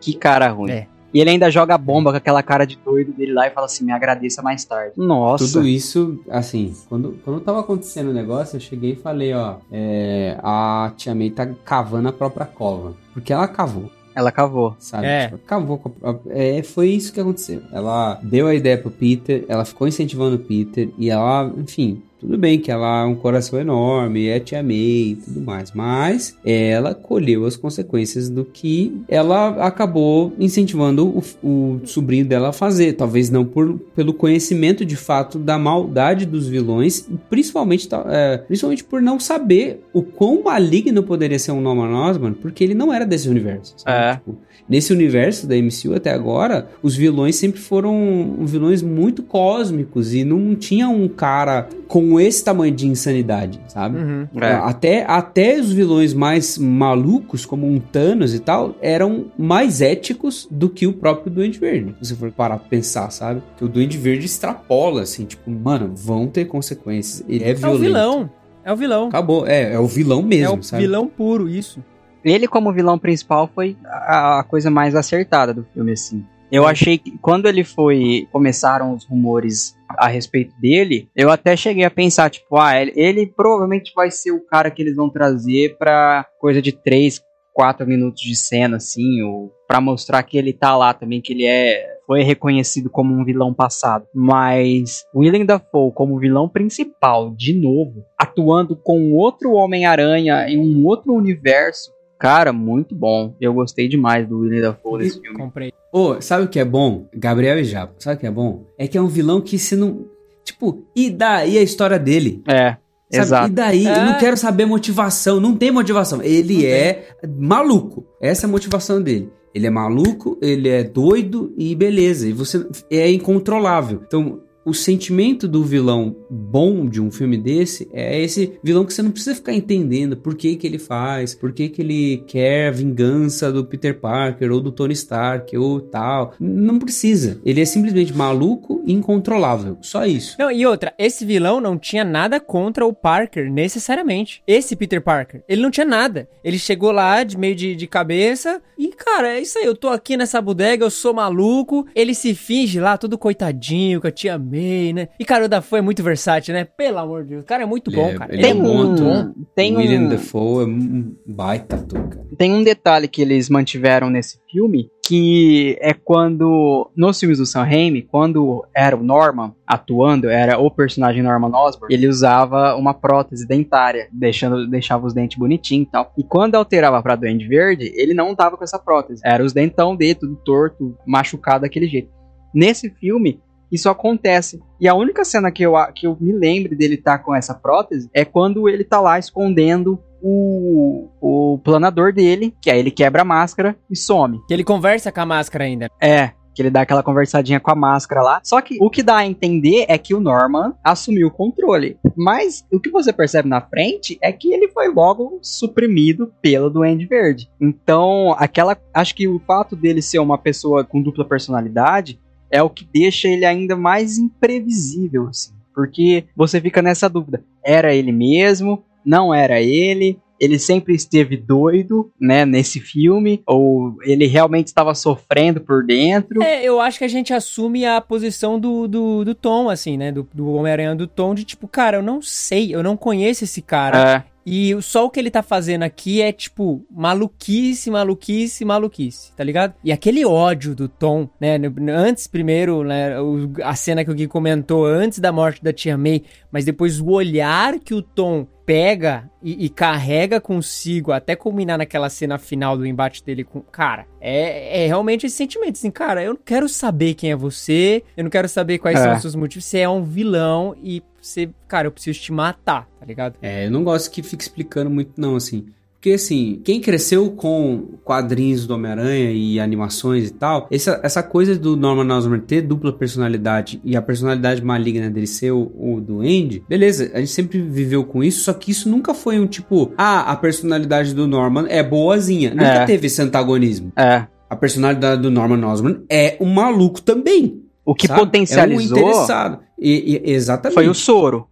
Que cara ruim. É. E ele ainda joga a bomba com aquela cara de doido dele lá e fala assim: me agradeça mais tarde. Nossa. Tudo isso, assim, quando, quando tava acontecendo o negócio, eu cheguei e falei, ó, é, a Tia May tá cavando a própria cova. Porque ela cavou, Ela cavou. sabe? É. Tipo, cavou. é, foi isso que aconteceu. Ela deu a ideia pro Peter, ela ficou incentivando o Peter, e ela, enfim, Tudo bem que ela é um coração enorme, é tia May e tudo mais, mas ela colheu as consequências do que ela acabou incentivando o, o sobrinho dela a fazer. Talvez não por, pelo conhecimento de fato da maldade dos vilões, principalmente, é, principalmente por não saber o quão maligno poderia ser um Norman Osborn, porque ele não era desse universo. É. Tipo, nesse universo da MCU até agora, os vilões sempre foram vilões muito cósmicos e não tinha um cara com esse tamanho de insanidade, sabe? Uhum. É. Até, até os vilões mais malucos, como um Thanos e tal, eram mais éticos do que o próprio Duende Verde. Se você for parar pra pensar, sabe? Que o Duende Verde extrapola, assim, tipo, mano, vão ter consequências. Ele é É o violento. vilão. É o vilão. Acabou, é, é o vilão mesmo, é o sabe? vilão puro, isso. Ele, como vilão principal, foi a, a coisa mais acertada do filme, assim. Eu achei que quando ele foi. Começaram os rumores a respeito dele, eu até cheguei a pensar, tipo, ah, ele, ele provavelmente vai ser o cara que eles vão trazer pra coisa de 3, 4 minutos de cena, assim, ou pra mostrar que ele tá lá também, que ele é. Foi reconhecido como um vilão passado. Mas Willem Dafoe como vilão principal, de novo, atuando com outro Homem-Aranha em um outro universo, Cara, muito bom. Eu gostei demais do Willem Dafoe nesse filme. Comprei. Ô, sabe o que é bom? Gabriel e Japa, sabe o que é bom? É que é um vilão que se não. Tipo, e daí a história dele? É, Sabe? exato. E daí? Eu É. não quero saber motivação. Não tem motivação. Ele Não é maluco. Essa é a motivação dele. Ele é maluco, ele é doido e beleza. E você é incontrolável. Então, o sentimento do vilão bom de um filme desse é esse vilão que você não precisa ficar entendendo por que que ele faz, por que que ele quer a vingança do Peter Parker ou do Tony Stark ou tal. Não precisa. Ele é simplesmente maluco e incontrolável. Só isso. Não, e outra, esse vilão não tinha nada contra o Parker, necessariamente. Esse Peter Parker, ele não tinha nada. Ele chegou lá de meio de, de cabeça e, cara, é isso aí, eu tô aqui nessa bodega, eu sou maluco. Ele se finge lá, todo coitadinho, com a tia May, né? E, cara, o Dafoe é muito versátil, né? Pelo amor de Deus, o cara é muito bom, Ele é- cara. ele é muito bom ator. bom. tem William um, Dafoe é um baita ator, cara. tem um detalhe que eles mantiveram nesse filme, que é quando, nos filmes do Sam Raimi, quando era o Norman atuando, era o personagem Norman Osborn, ele usava uma prótese dentária, deixando, deixava os dentes bonitinhos e tal. E quando alterava pra Duende Verde, ele não tava com essa prótese. Era os dentão dele, tudo torto, machucado daquele jeito. Nesse filme, isso acontece. E a única cena que eu, que eu me lembro dele estar com essa prótese é quando ele tá lá escondendo o, o planador dele, que aí ele quebra a máscara e some. Que ele conversa com a máscara ainda. É. Que ele dá aquela conversadinha com a máscara lá. Só que o que dá a entender é que o Norman assumiu o controle. Mas o que você percebe na frente é que ele foi logo suprimido pelo Duende Verde. Então, aquela. Acho que o fato dele ser uma pessoa com dupla personalidade é o que deixa ele ainda mais imprevisível, assim. Porque você fica nessa dúvida: era ele mesmo? Não era ele? Ele sempre esteve doido, né, nesse filme? Ou ele realmente estava sofrendo por dentro? É, eu acho que a gente assume a posição do, do, do Tom, assim, né? Do, do Homem-Aranha do Tom, de tipo, cara, eu não sei, eu não conheço esse cara. É, E só o que ele tá fazendo aqui é, tipo, maluquice, maluquice, maluquice, tá ligado? E aquele ódio do Tom, né? Antes, primeiro, né? a cena que o Gui comentou antes da morte da tia May, mas depois o olhar que o Tom pega e, e carrega consigo até culminar naquela cena final do embate dele com. Cara, é, é realmente esse sentimento, assim, cara, eu não quero saber quem é você, eu não quero saber quais É. são os seus motivos, você é um vilão e você, cara, eu preciso te matar, tá ligado? É, eu não gosto que fique explicando muito, não, assim. Porque, assim, quem cresceu com quadrinhos do Homem-Aranha e animações e tal, essa, essa coisa do Norman Osborn ter dupla personalidade e a personalidade maligna dele ser o, o Duende, beleza, a gente sempre viveu com isso, só que isso nunca foi um tipo, ah, a personalidade do Norman é boazinha. Nunca É. teve esse antagonismo. é. A personalidade do Norman Osborn é um maluco também. O que sabe? potencializou É um interessado. E, e- exatamente. foi o soro.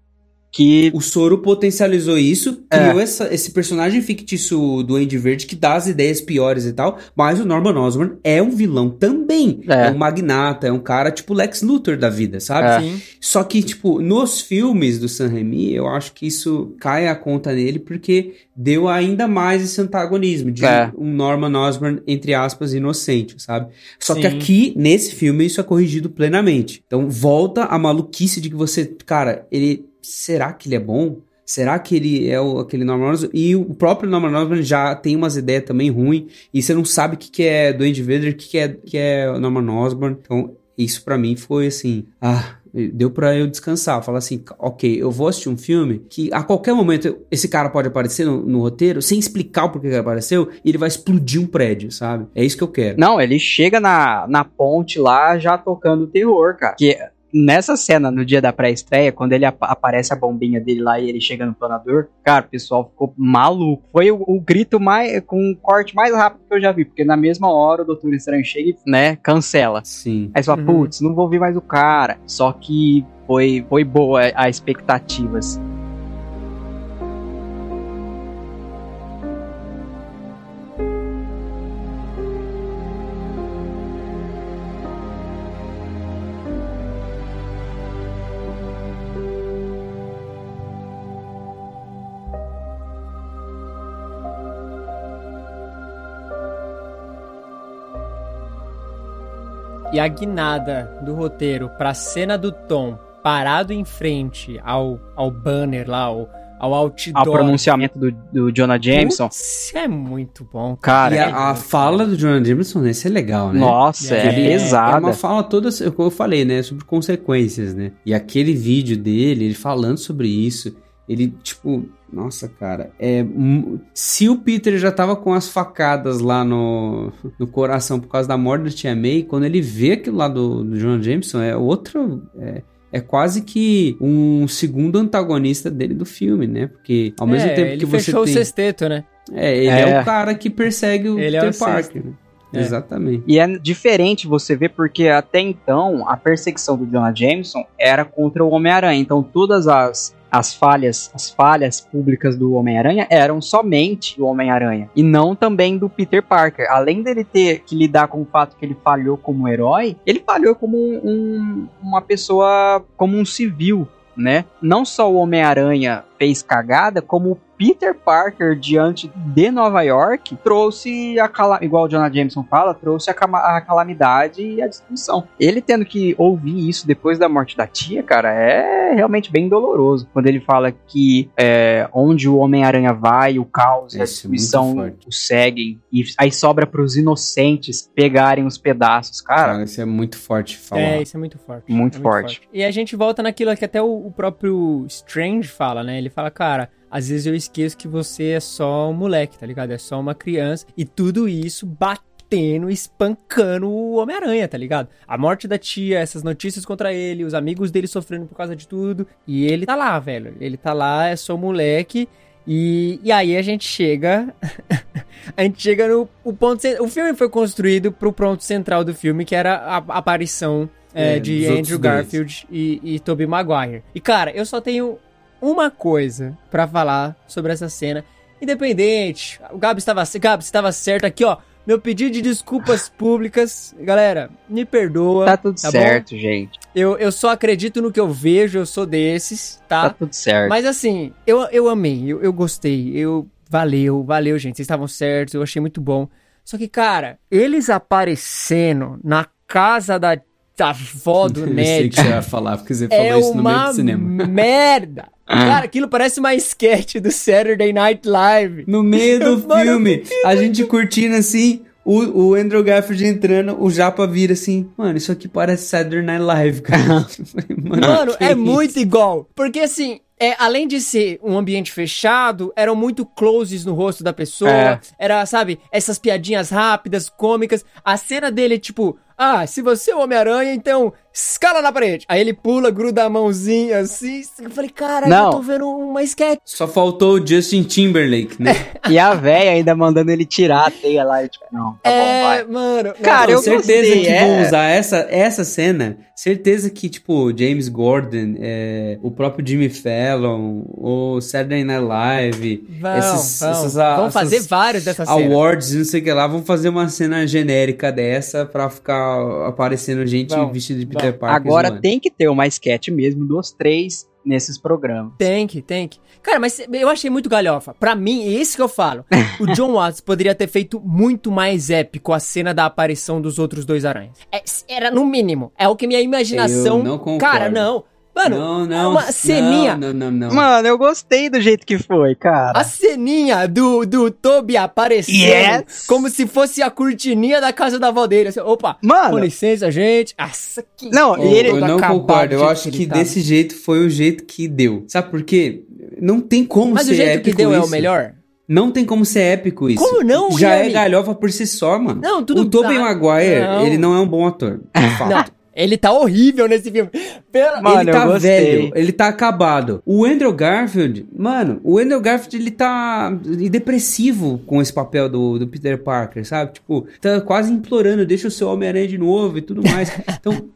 Que O Soro potencializou isso, criou essa- esse personagem fictício do Andy Verde que dá as ideias piores e tal, mas o Norman Osborn é um vilão também. É. É, um magnata, é um cara tipo Lex Luthor da vida, sabe? É. Só que, tipo, nos filmes do Sam Raimi, eu acho que isso cai a conta nele porque deu ainda mais esse antagonismo de É. um Norman Osborn, entre aspas, inocente, sabe? Só que Sim. aqui, nesse filme, isso é corrigido plenamente. Então, volta a maluquice de que você, cara, ele será que ele é bom? Será que ele é o, aquele Norman Osborn? E o próprio Norman Osborn já tem umas ideias também ruins, e você não sabe o que, que é Duende Vader, o que, que, é, que é Norman Osborn. Então, isso para mim foi assim, ah, deu para eu descansar, falar assim, ok, eu vou assistir um filme que a qualquer momento esse cara pode aparecer no, no roteiro sem explicar o porquê que ele apareceu e ele vai explodir um prédio, sabe? É isso que eu quero. Não, ele chega na, na ponte lá já tocando terror, cara. Que nessa cena, no dia da pré-estreia, quando ele ap aparece a bombinha dele lá e ele chega no planador, cara, o pessoal ficou maluco. Foi o, o, grito mais, com o corte mais rápido que eu já vi, porque na mesma hora o Doutor Estranho chega e, né, cancela. Sim. Aí você fala, uhum. putz, não vou ver mais o cara. Só que foi, foi boa a expectativa, assim. E a guinada do roteiro pra cena do Tom parado em frente ao, ao banner lá, ao, ao outdoor. Ao pronunciamento do, do Jonah Jameson. Isso é muito bom. Cara, e é a, a fala do Jonah Jameson, esse é legal, né? Nossa, é, é pesada. É uma fala toda, como eu falei, né? Sobre consequências, né? E aquele vídeo dele, ele falando sobre isso, ele, tipo, nossa, cara, é. Se o Peter já tava com as facadas lá no, no coração por causa da morte da Tia May, quando ele vê aquilo lá do, do John Jameson, é outro. É, é quase que um segundo antagonista dele do filme, né? Porque ao mesmo é, tempo que você fechou tem... o sexteto, né? É, ele é. é o cara que persegue o ele Peter é o Parker. Né? É. Exatamente. E é diferente você ver porque até então a perseguição do Jonah Jameson era contra o Homem-Aranha. Então todas as as falhas, as falhas públicas do Homem-Aranha eram somente do Homem-Aranha e não também do Peter Parker. Além dele ter que lidar com o fato que ele falhou como herói, ele falhou como um, uma pessoa, como um civil, né? Não só o Homem-Aranha fez cagada, como o Peter Parker diante de Nova York trouxe a igual o Jonah Jameson fala, trouxe a, a, calamidade e a destruição. Ele tendo que ouvir isso depois da morte da tia, cara, é realmente bem doloroso. Quando ele fala que é, onde o Homem-Aranha vai, o caos e a é destruição o seguem, e aí sobra para os inocentes pegarem os pedaços, cara. cara. Isso é muito forte falar. É, isso é muito forte. Muito, é muito forte. forte. E a gente volta naquilo que até o, o próprio Strange fala, né? Ele fala, cara, às vezes eu esqueço que você é só um moleque, tá ligado? É só uma criança. E tudo isso batendo, espancando o Homem-Aranha, tá ligado? A morte da tia, essas notícias contra ele, os amigos dele sofrendo por causa de tudo. E ele tá lá, velho. Ele tá lá, é só um moleque. E, e aí a gente chega. a gente chega no o ponto. O filme foi construído pro ponto central do filme, que era a, a aparição é, é, de Andrew Garfield e, e Tobey Maguire. E cara, eu só tenho uma coisa para falar sobre essa cena. Independente, o Gabi estava, Gabi estava certo aqui, ó. Meu pedido de desculpas públicas. Galera, me perdoa. Tá tudo tá certo, bom? gente. Eu, eu só acredito no que eu vejo, eu sou desses, tá? Tá tudo certo. Mas assim, eu, eu amei, eu, eu gostei, eu. Valeu, valeu, gente. Vocês estavam certos, eu achei muito bom. Só que, cara, eles aparecendo na casa da da avó do Ned. Eu sei que você ia falar, porque você falou é isso no meio do cinema. merda! Cara, aquilo parece uma sketch do Saturday Night Live. No meio do filme, a gente curtindo assim, o, o Andrew Garfield entrando, o Japa vira assim, mano, isso aqui parece Saturday Night Live, cara. mano, mano é muito igual. Porque assim, é, além de ser um ambiente fechado, eram muito closes no rosto da pessoa. É. Era, sabe, essas piadinhas rápidas, cômicas. A cena dele, tipo, ah, se você é o Homem-Aranha, então escala na parede. Aí ele pula, gruda a mãozinha assim. Eu falei, cara, eu tô vendo uma sketch. Só faltou o Justin Timberlake, né? e a véia ainda mandando ele tirar a teia lá. E, tipo, não, tá é, bom, vai. mano. Cara, eu certeza gostei, que é... vão usar essa, essa cena. Certeza que, tipo, James Gordon, é, o próprio Jimmy Fallon, o Saturday Night Live, vão, esses, vão. Essas, vão fazer vários dessas awards, não sei o que lá, vão fazer uma cena genérica dessa pra ficar aparecendo gente vão, vestida de Peter Parker. Agora zoando. tem que ter uma sketch mesmo dos três nesses programas. Tem que, tem que. Cara, mas eu achei muito galhofa. Pra mim, é isso que eu falo. o John Watts poderia ter feito muito mais épico a cena da aparição dos outros dois aranhas. É, era no mínimo. É o que minha imaginação. Eu não concordo. Cara, não. Mano, não, não. uma ceninha. Não, não, não. não. Mano, eu gostei do jeito que foi, cara. A ceninha do, do Toby aparecendo Yes! como se fosse a cortininha da casa da avó dele. Assim, opa, com Mano, licença, gente. Nossa, que Não, e ele- eu não concordo. do Eu acho que desse jeito foi o jeito que deu. Sabe por quê? Não tem como Mas ser o jeito épico que deu é o isso. melhor? Não tem como ser épico isso. Como não, Já Guilherme? é galhofa por si só, mano. Não, tudo O Tobey tá- Maguire, Não. ele não é um bom ator. de fato. Não, ele tá horrível nesse filme. Pera... Mano, ele tá velho, ele tá acabado. O Andrew Garfield, mano, o Andrew Garfield ele tá depressivo com esse papel do, do Peter Parker, sabe? Tipo, tá quase implorando, deixa o seu Homem-Aranha de novo e tudo mais. Então,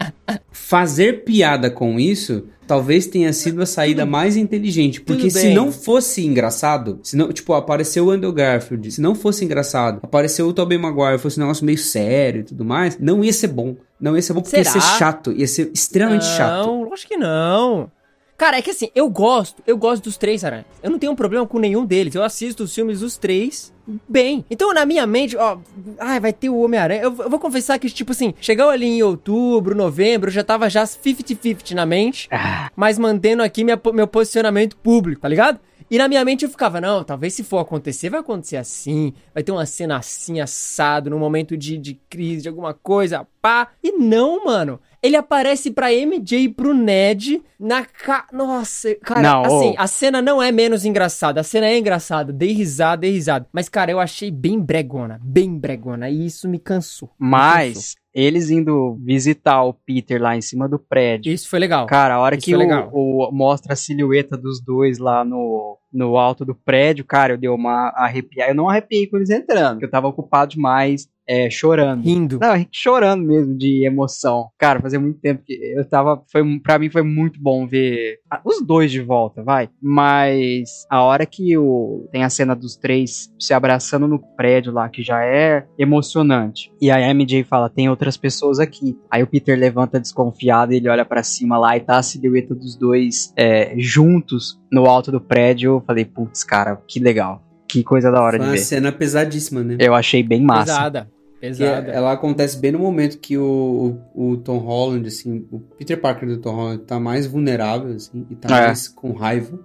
fazer piada com isso talvez tenha sido a saída mais inteligente. Porque se não fosse engraçado, se não, tipo, apareceu o Andrew Garfield, se não fosse engraçado, apareceu o Tobey Maguire, fosse um negócio meio sério e tudo mais, não ia ser bom. Não ia ser bom porque ia Será? ser chato, ia ser extremamente chato. Não, lógico que não. Cara, é que assim, eu gosto, eu gosto dos três aranhas. Eu não tenho um problema com nenhum deles. Eu assisto os filmes dos três bem. Então, na minha mente, ó, ai, vai ter o Homem-Aranha. Eu, eu vou confessar que, tipo assim, chegou ali em outubro, novembro, eu já tava já 50-50 na mente, mas mantendo aqui minha meu posicionamento público, tá ligado? E na minha mente eu ficava, não, talvez se for acontecer, vai acontecer assim, vai ter uma cena assim, assado, num momento de, de crise, de alguma coisa, pá. E não, mano. Ele aparece pra MJ e pro Ned na ca... Nossa, cara, Não, assim, ô. a cena não é menos engraçada. A cena é engraçada, dei risada, dei risada. Mas, cara, eu achei bem bregona, bem bregona. E isso me cansou. me cansou. mas eles indo visitar o Peter lá em cima do prédio. Isso foi legal. Cara, a hora Isso que o, o- mostra a silhueta dos dois lá no, no alto do prédio, cara, eu dei uma arrepiada. Eu não arrepiei com eles entrando, porque eu tava ocupado demais, é, chorando. Rindo. Não, chorando mesmo de emoção. Cara, fazia muito tempo que eu tava. Foi, pra mim foi muito bom ver os dois de volta, vai. Mas a hora que o, tem a cena dos três se abraçando no prédio lá, que já é emocionante. E aí a MJ fala: tem outras pessoas aqui. Aí o Peter levanta desconfiado, ele olha pra cima lá e tá a silhueta dos dois é, juntos no alto do prédio. Eu falei: putz, cara, que legal. Que coisa da hora Foi de uma ver. cena pesadíssima, né? Eu achei bem massa. Pesada. Que Pesada. ela acontece bem no momento que o, o, o Tom Holland, assim, o Peter Parker do Tom Holland tá mais vulnerável, assim, e tá É. mais com raiva.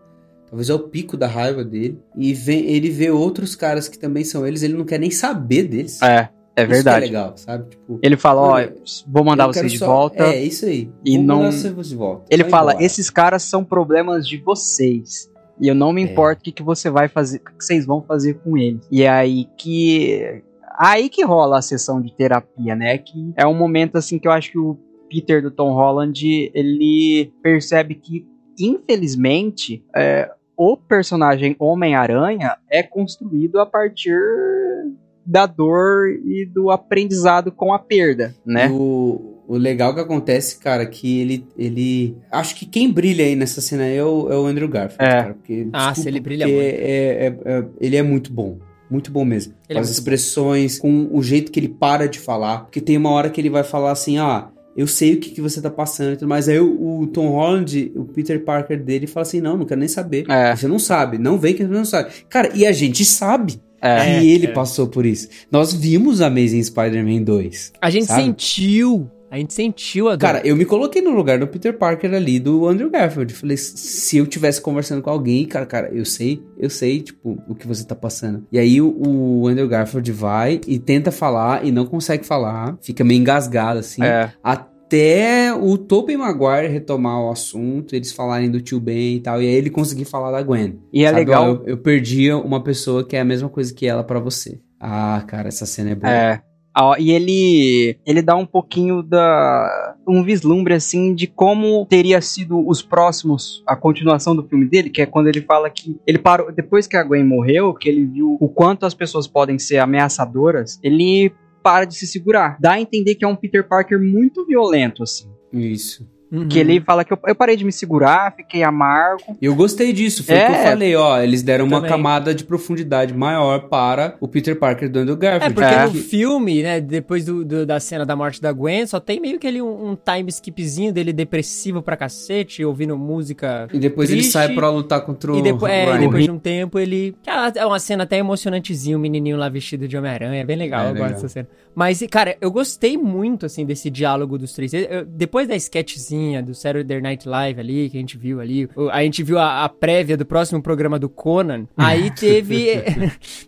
Talvez é o pico da raiva dele. E vem, ele vê outros caras que também são eles, ele não quer nem saber deles. É, é Isso verdade. que é legal, sabe? Tipo, Ele fala, ó, vou mandar vocês de só- volta. É, isso aí. E Vou não- mandar vocês de volta. Ele Vai fala, embora. esses caras são problemas de vocês. E eu não me É. importo o que, que você vai fazer, o que, que vocês vão fazer com eles. E é aí que. Aí que rola a sessão de terapia, né? Que é um momento assim que eu acho que o Peter do Tom Holland ele percebe que, infelizmente, é, o personagem Homem-Aranha é construído a partir da dor e do aprendizado com a perda, né? O, o legal que acontece, cara, que ele, ele. Acho que quem brilha aí nessa cena é o, é o Andrew Garfield, É. cara. Porque, Ah, se ele brilha porque muito. É, é- é- ele é muito bom. Muito bom mesmo. Ele com é as muito expressões, com o jeito que ele para de falar. Porque tem uma hora que ele vai falar assim, ah. Eu sei o que, que você tá passando e tudo mais. Aí o, o Tom Holland, o Peter Parker dele, fala assim: Não, não quero nem saber. É. Você não sabe. Não vem que você não sabe. Cara, e a gente sabe. É. E ele é. passou por isso. Nós vimos Amazing Spider-Man 2. A gente Sabe? sentiu. A gente sentiu a dor. Cara, eu me coloquei no lugar do Peter Parker ali, do Andrew Garfield. Falei, se eu tivesse conversando com alguém, cara, cara, eu sei, eu sei, tipo, o que você tá passando. E aí o, o Andrew Garfield vai e tenta falar e não consegue falar, fica meio engasgado, assim. É. Até o Tobey Maguire retomar o assunto, eles falarem do tio Ben e tal, e aí ele conseguir falar da Gwen. E é Sabe, legal. ó, eu, eu perdi uma pessoa que é a mesma coisa que ela pra você. Ah, cara, essa cena é boa. É. E ele ele dá um pouquinho da um vislumbre assim de como teria sido os próximos a continuação do filme dele, que é quando ele fala que ele parou depois que a Gwen morreu, que ele viu o quanto as pessoas podem ser ameaçadoras, ele para de se segurar. Dá a entender que é um Peter Parker muito violento assim. Isso. Uhum. Que ele fala que eu, eu parei de me segurar, fiquei amargo. E eu gostei disso, foi o É. que eu falei, ó, eles deram uma Também. camada de profundidade maior para o Peter Parker do Andrew É, Garfield. porque É. no filme, né, depois do, do- da cena da morte da Gwen, só tem meio que ali um, um time skipzinho dele depressivo pra cacete, ouvindo música. E depois ele triste, sai pra lutar contra o E depois, é, Ryan. e depois de um tempo ele. É uma cena até emocionantezinha, o menininho lá vestido de Homem-Aranha. É bem legal, É, eu legal. gosto dessa cena. Mas, cara, eu gostei muito, assim, desse diálogo dos três. Eu- depois da sketchzinha gracinha do Saturday Night Live ali, que a gente viu ali. A gente viu a, a prévia do próximo programa do Conan. Aí teve,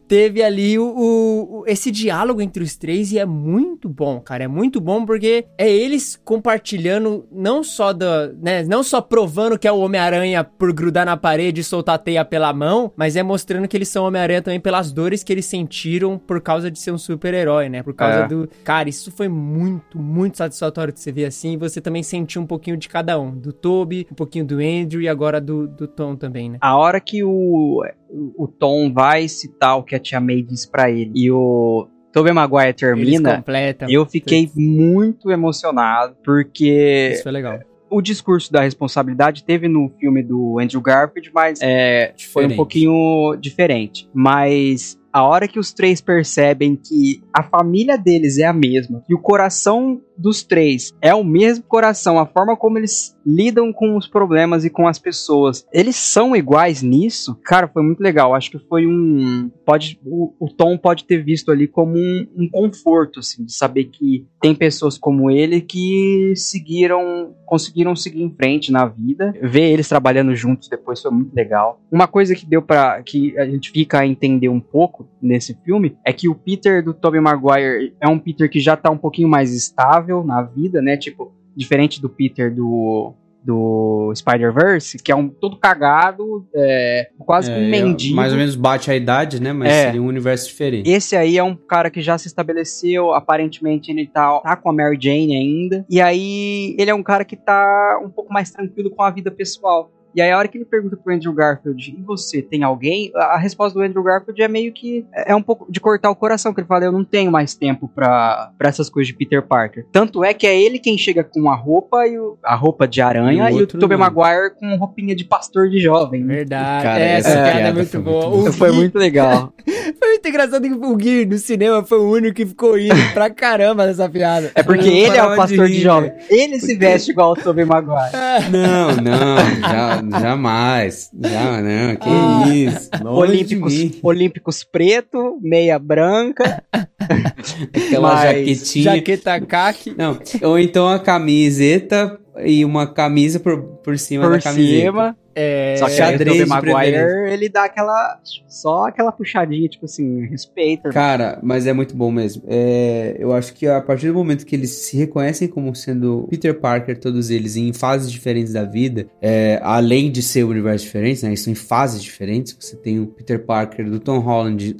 teve ali o, o- esse diálogo entre os três e é muito bom, cara. É muito bom porque é eles compartilhando não só da, né, não só provando que é o Homem-Aranha por grudar na parede e soltar a teia pela mão, mas é mostrando que eles são Homem-Aranha também pelas dores que eles sentiram por causa de ser um super-herói, né? Por causa É. do. Cara, isso foi muito, muito satisfatório de você ver assim. E você também sentiu um pouquinho de cada um. Do Toby, um pouquinho do Andrew e agora do, do Tom também, né? A hora que o, o Tom vai citar o que a Tia May disse pra ele e o Tobey Maguire termina, eu fiquei muito emocionado, porque Isso foi legal. o discurso da responsabilidade teve no filme do Andrew Garfield, mas é, foi um pouquinho diferente. Mas a hora que os três percebem que a família deles é a mesma, e o coração dos três é o mesmo coração, a forma como eles lidam com os problemas e com as pessoas, eles são iguais nisso, cara, foi muito legal. Acho que foi um. Pode, o, o Tom pode ter visto ali como um, um conforto, assim, de saber que tem pessoas como ele que seguiram, conseguiram seguir em frente na vida. Ver eles trabalhando juntos depois foi muito legal. Uma coisa que deu para que a gente fica a entender um pouco nesse filme é que o Peter do Tobey Maguire é um Peter que já tá um pouquinho mais estável na vida, né? Tipo, diferente do Peter do do Spider-Verse, que é um todo cagado, é, quase que um É, mendigo. Mais ou menos bate a idade, né? Mas É. seria um universo diferente. Esse aí é um cara que já se estabeleceu, aparentemente ele tá, tá com a Mary Jane ainda. E aí ele é um cara que tá um pouco mais tranquilo com a vida pessoal. E aí a hora que ele pergunta pro Andrew Garfield, e você, tem alguém? A resposta do Andrew Garfield é meio que, é um pouco de cortar o coração, que ele fala, eu não tenho mais tempo pra, pra essas coisas de Peter Parker. Tanto é que é ele quem chega com a roupa, e o- a roupa de aranha, E o e o, Tobey. Maguire com roupinha de pastor de jovem. Verdade. Cara, essa essa piada é piada muito foi boa. muito Foi muito legal. Foi muito engraçado que o Gui no cinema foi o único que ficou indo pra caramba nessa piada. É porque não ele é o de pastor de, rir, jovem. Ele se veste igual o Tobey Maguire. Não, não, já, jamais. Já, não, que Ah. isso. Olímpicos, de. Olímpicos preto, meia branca. Aquela Mas- jaquetinha. Jaqueta caque. Não, ou então a camiseta e uma camisa por, por cima por da camiseta. cima. É, Só que aí o xadrez de Maguire, ele dá aquela. Só aquela puxadinha, tipo assim, respeita. Cara, mas é muito bom mesmo. É, eu acho que a partir do momento que eles se reconhecem como sendo Peter Parker, todos eles, em fases diferentes da vida, é, além de ser universos diferentes, né? Eles são em fases diferentes. Você tem o Peter Parker do Tom Holland,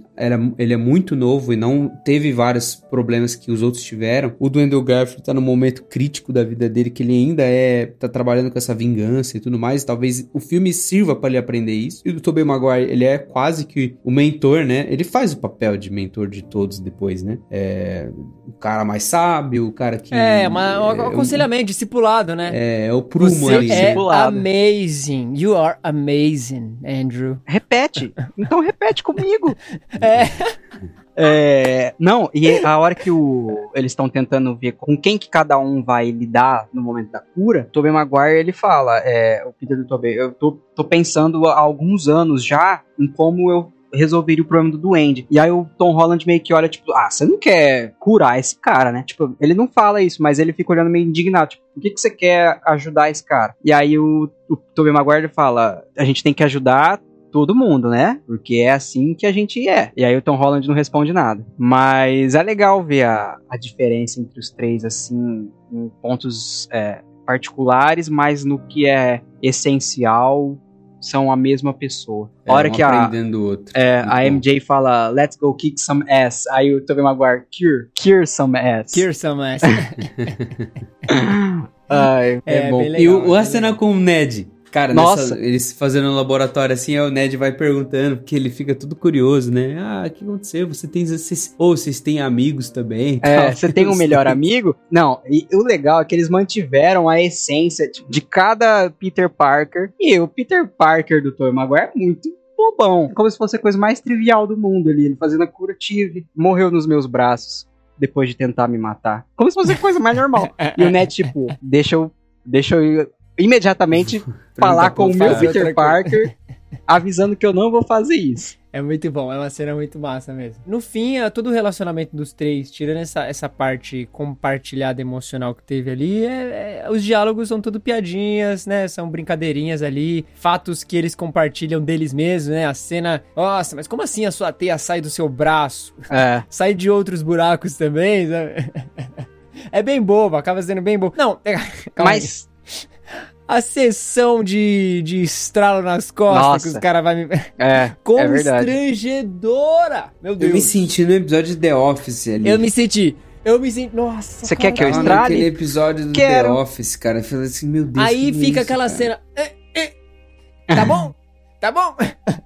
ele é muito novo e não teve vários problemas que os outros tiveram. O do Andrew Garfield tá num momento crítico da vida dele, que ele ainda é. tá trabalhando com essa vingança e tudo mais. Talvez o filme sirva pra ele aprender isso. E o do Tobey Maguire, ele é quase que o mentor, né? Ele faz o papel de mentor de todos depois, né? É o cara mais sábio, o cara que. É, uma, um é, aconselhamento, discipulado, né? É, é o prumo Você ali. é? Discipulado. amazing. You are amazing, Andrew. Repete. Então repete comigo. É. É, não, e a hora que o, eles estão tentando ver com quem que cada um vai lidar no momento da cura, Tobey Maguire ele fala, é, o Peter do Tobey, eu tô, tô pensando há alguns anos já em como eu resolveria o problema do duende. E aí o Tom Holland meio que olha, tipo, ah, você não quer curar esse cara, né? Tipo, ele não fala isso, mas ele fica olhando meio indignado, tipo, por que, que você quer ajudar esse cara? E aí o, o Tobey Maguire fala, a gente tem que ajudar todo mundo, né? Porque é assim que a gente é. E aí o Tom Holland não responde nada. Mas é legal ver a, a diferença entre os três, assim, em pontos é, particulares, mas no que é essencial, são a mesma pessoa. A hora um que a, aprendendo do outro. é, a. MJ fala, let's go kick some ass. Aí o Tobey Maguire, cure, cure some ass. Kirsten Mass. Ai, É, É, bom. bem e legal, o, é a cena com o Ned. Cara, Nossa. nessa- eles fazendo no laboratório assim, aí o Ned vai perguntando, porque ele fica tudo curioso, né? Ah, o que aconteceu? Você tem. Vocês, ou vocês têm amigos também? É, tal. você tem um melhor amigo? Não, e o legal é que eles mantiveram a essência tipo, de cada Peter Parker. E o Peter Parker do Tobey Maguire é muito bobão. Como se fosse a coisa mais trivial do mundo ali. Ele fazendo a cura, tive, morreu nos meus braços depois de tentar me matar. Como se fosse a coisa mais normal. E o Ned, tipo, deixa eu, deixa eu ir imediatamente falar com o meu Peter. Parker, avisando que eu não vou fazer isso. É muito bom, é uma cena muito massa mesmo. No fim, é todo o relacionamento dos três, tirando essa, essa parte compartilhada emocional que teve ali, é, é- os diálogos são tudo piadinhas, né? São brincadeirinhas ali, fatos que eles compartilham deles mesmos, né? A cena, nossa, mas como assim a sua teia sai do seu braço? É. Sai de outros buracos também, sabe? É bem bobo, acaba sendo bem bobo. Não, é- calma aí. A sessão de, de estralo nas costas Nossa. que os caras vão me. é, é. Constrangedora! Meu Eu Deus. me senti no episódio de The Office ali. Eu me senti. Eu me senti. Nossa. Você quer que eu estrale? naquele episódio do Quero. The Office, cara. Eu falei assim, meu Deus. Aí que fica isso, aquela cara? cena. "Eh, eh, Tá bom? Tá bom?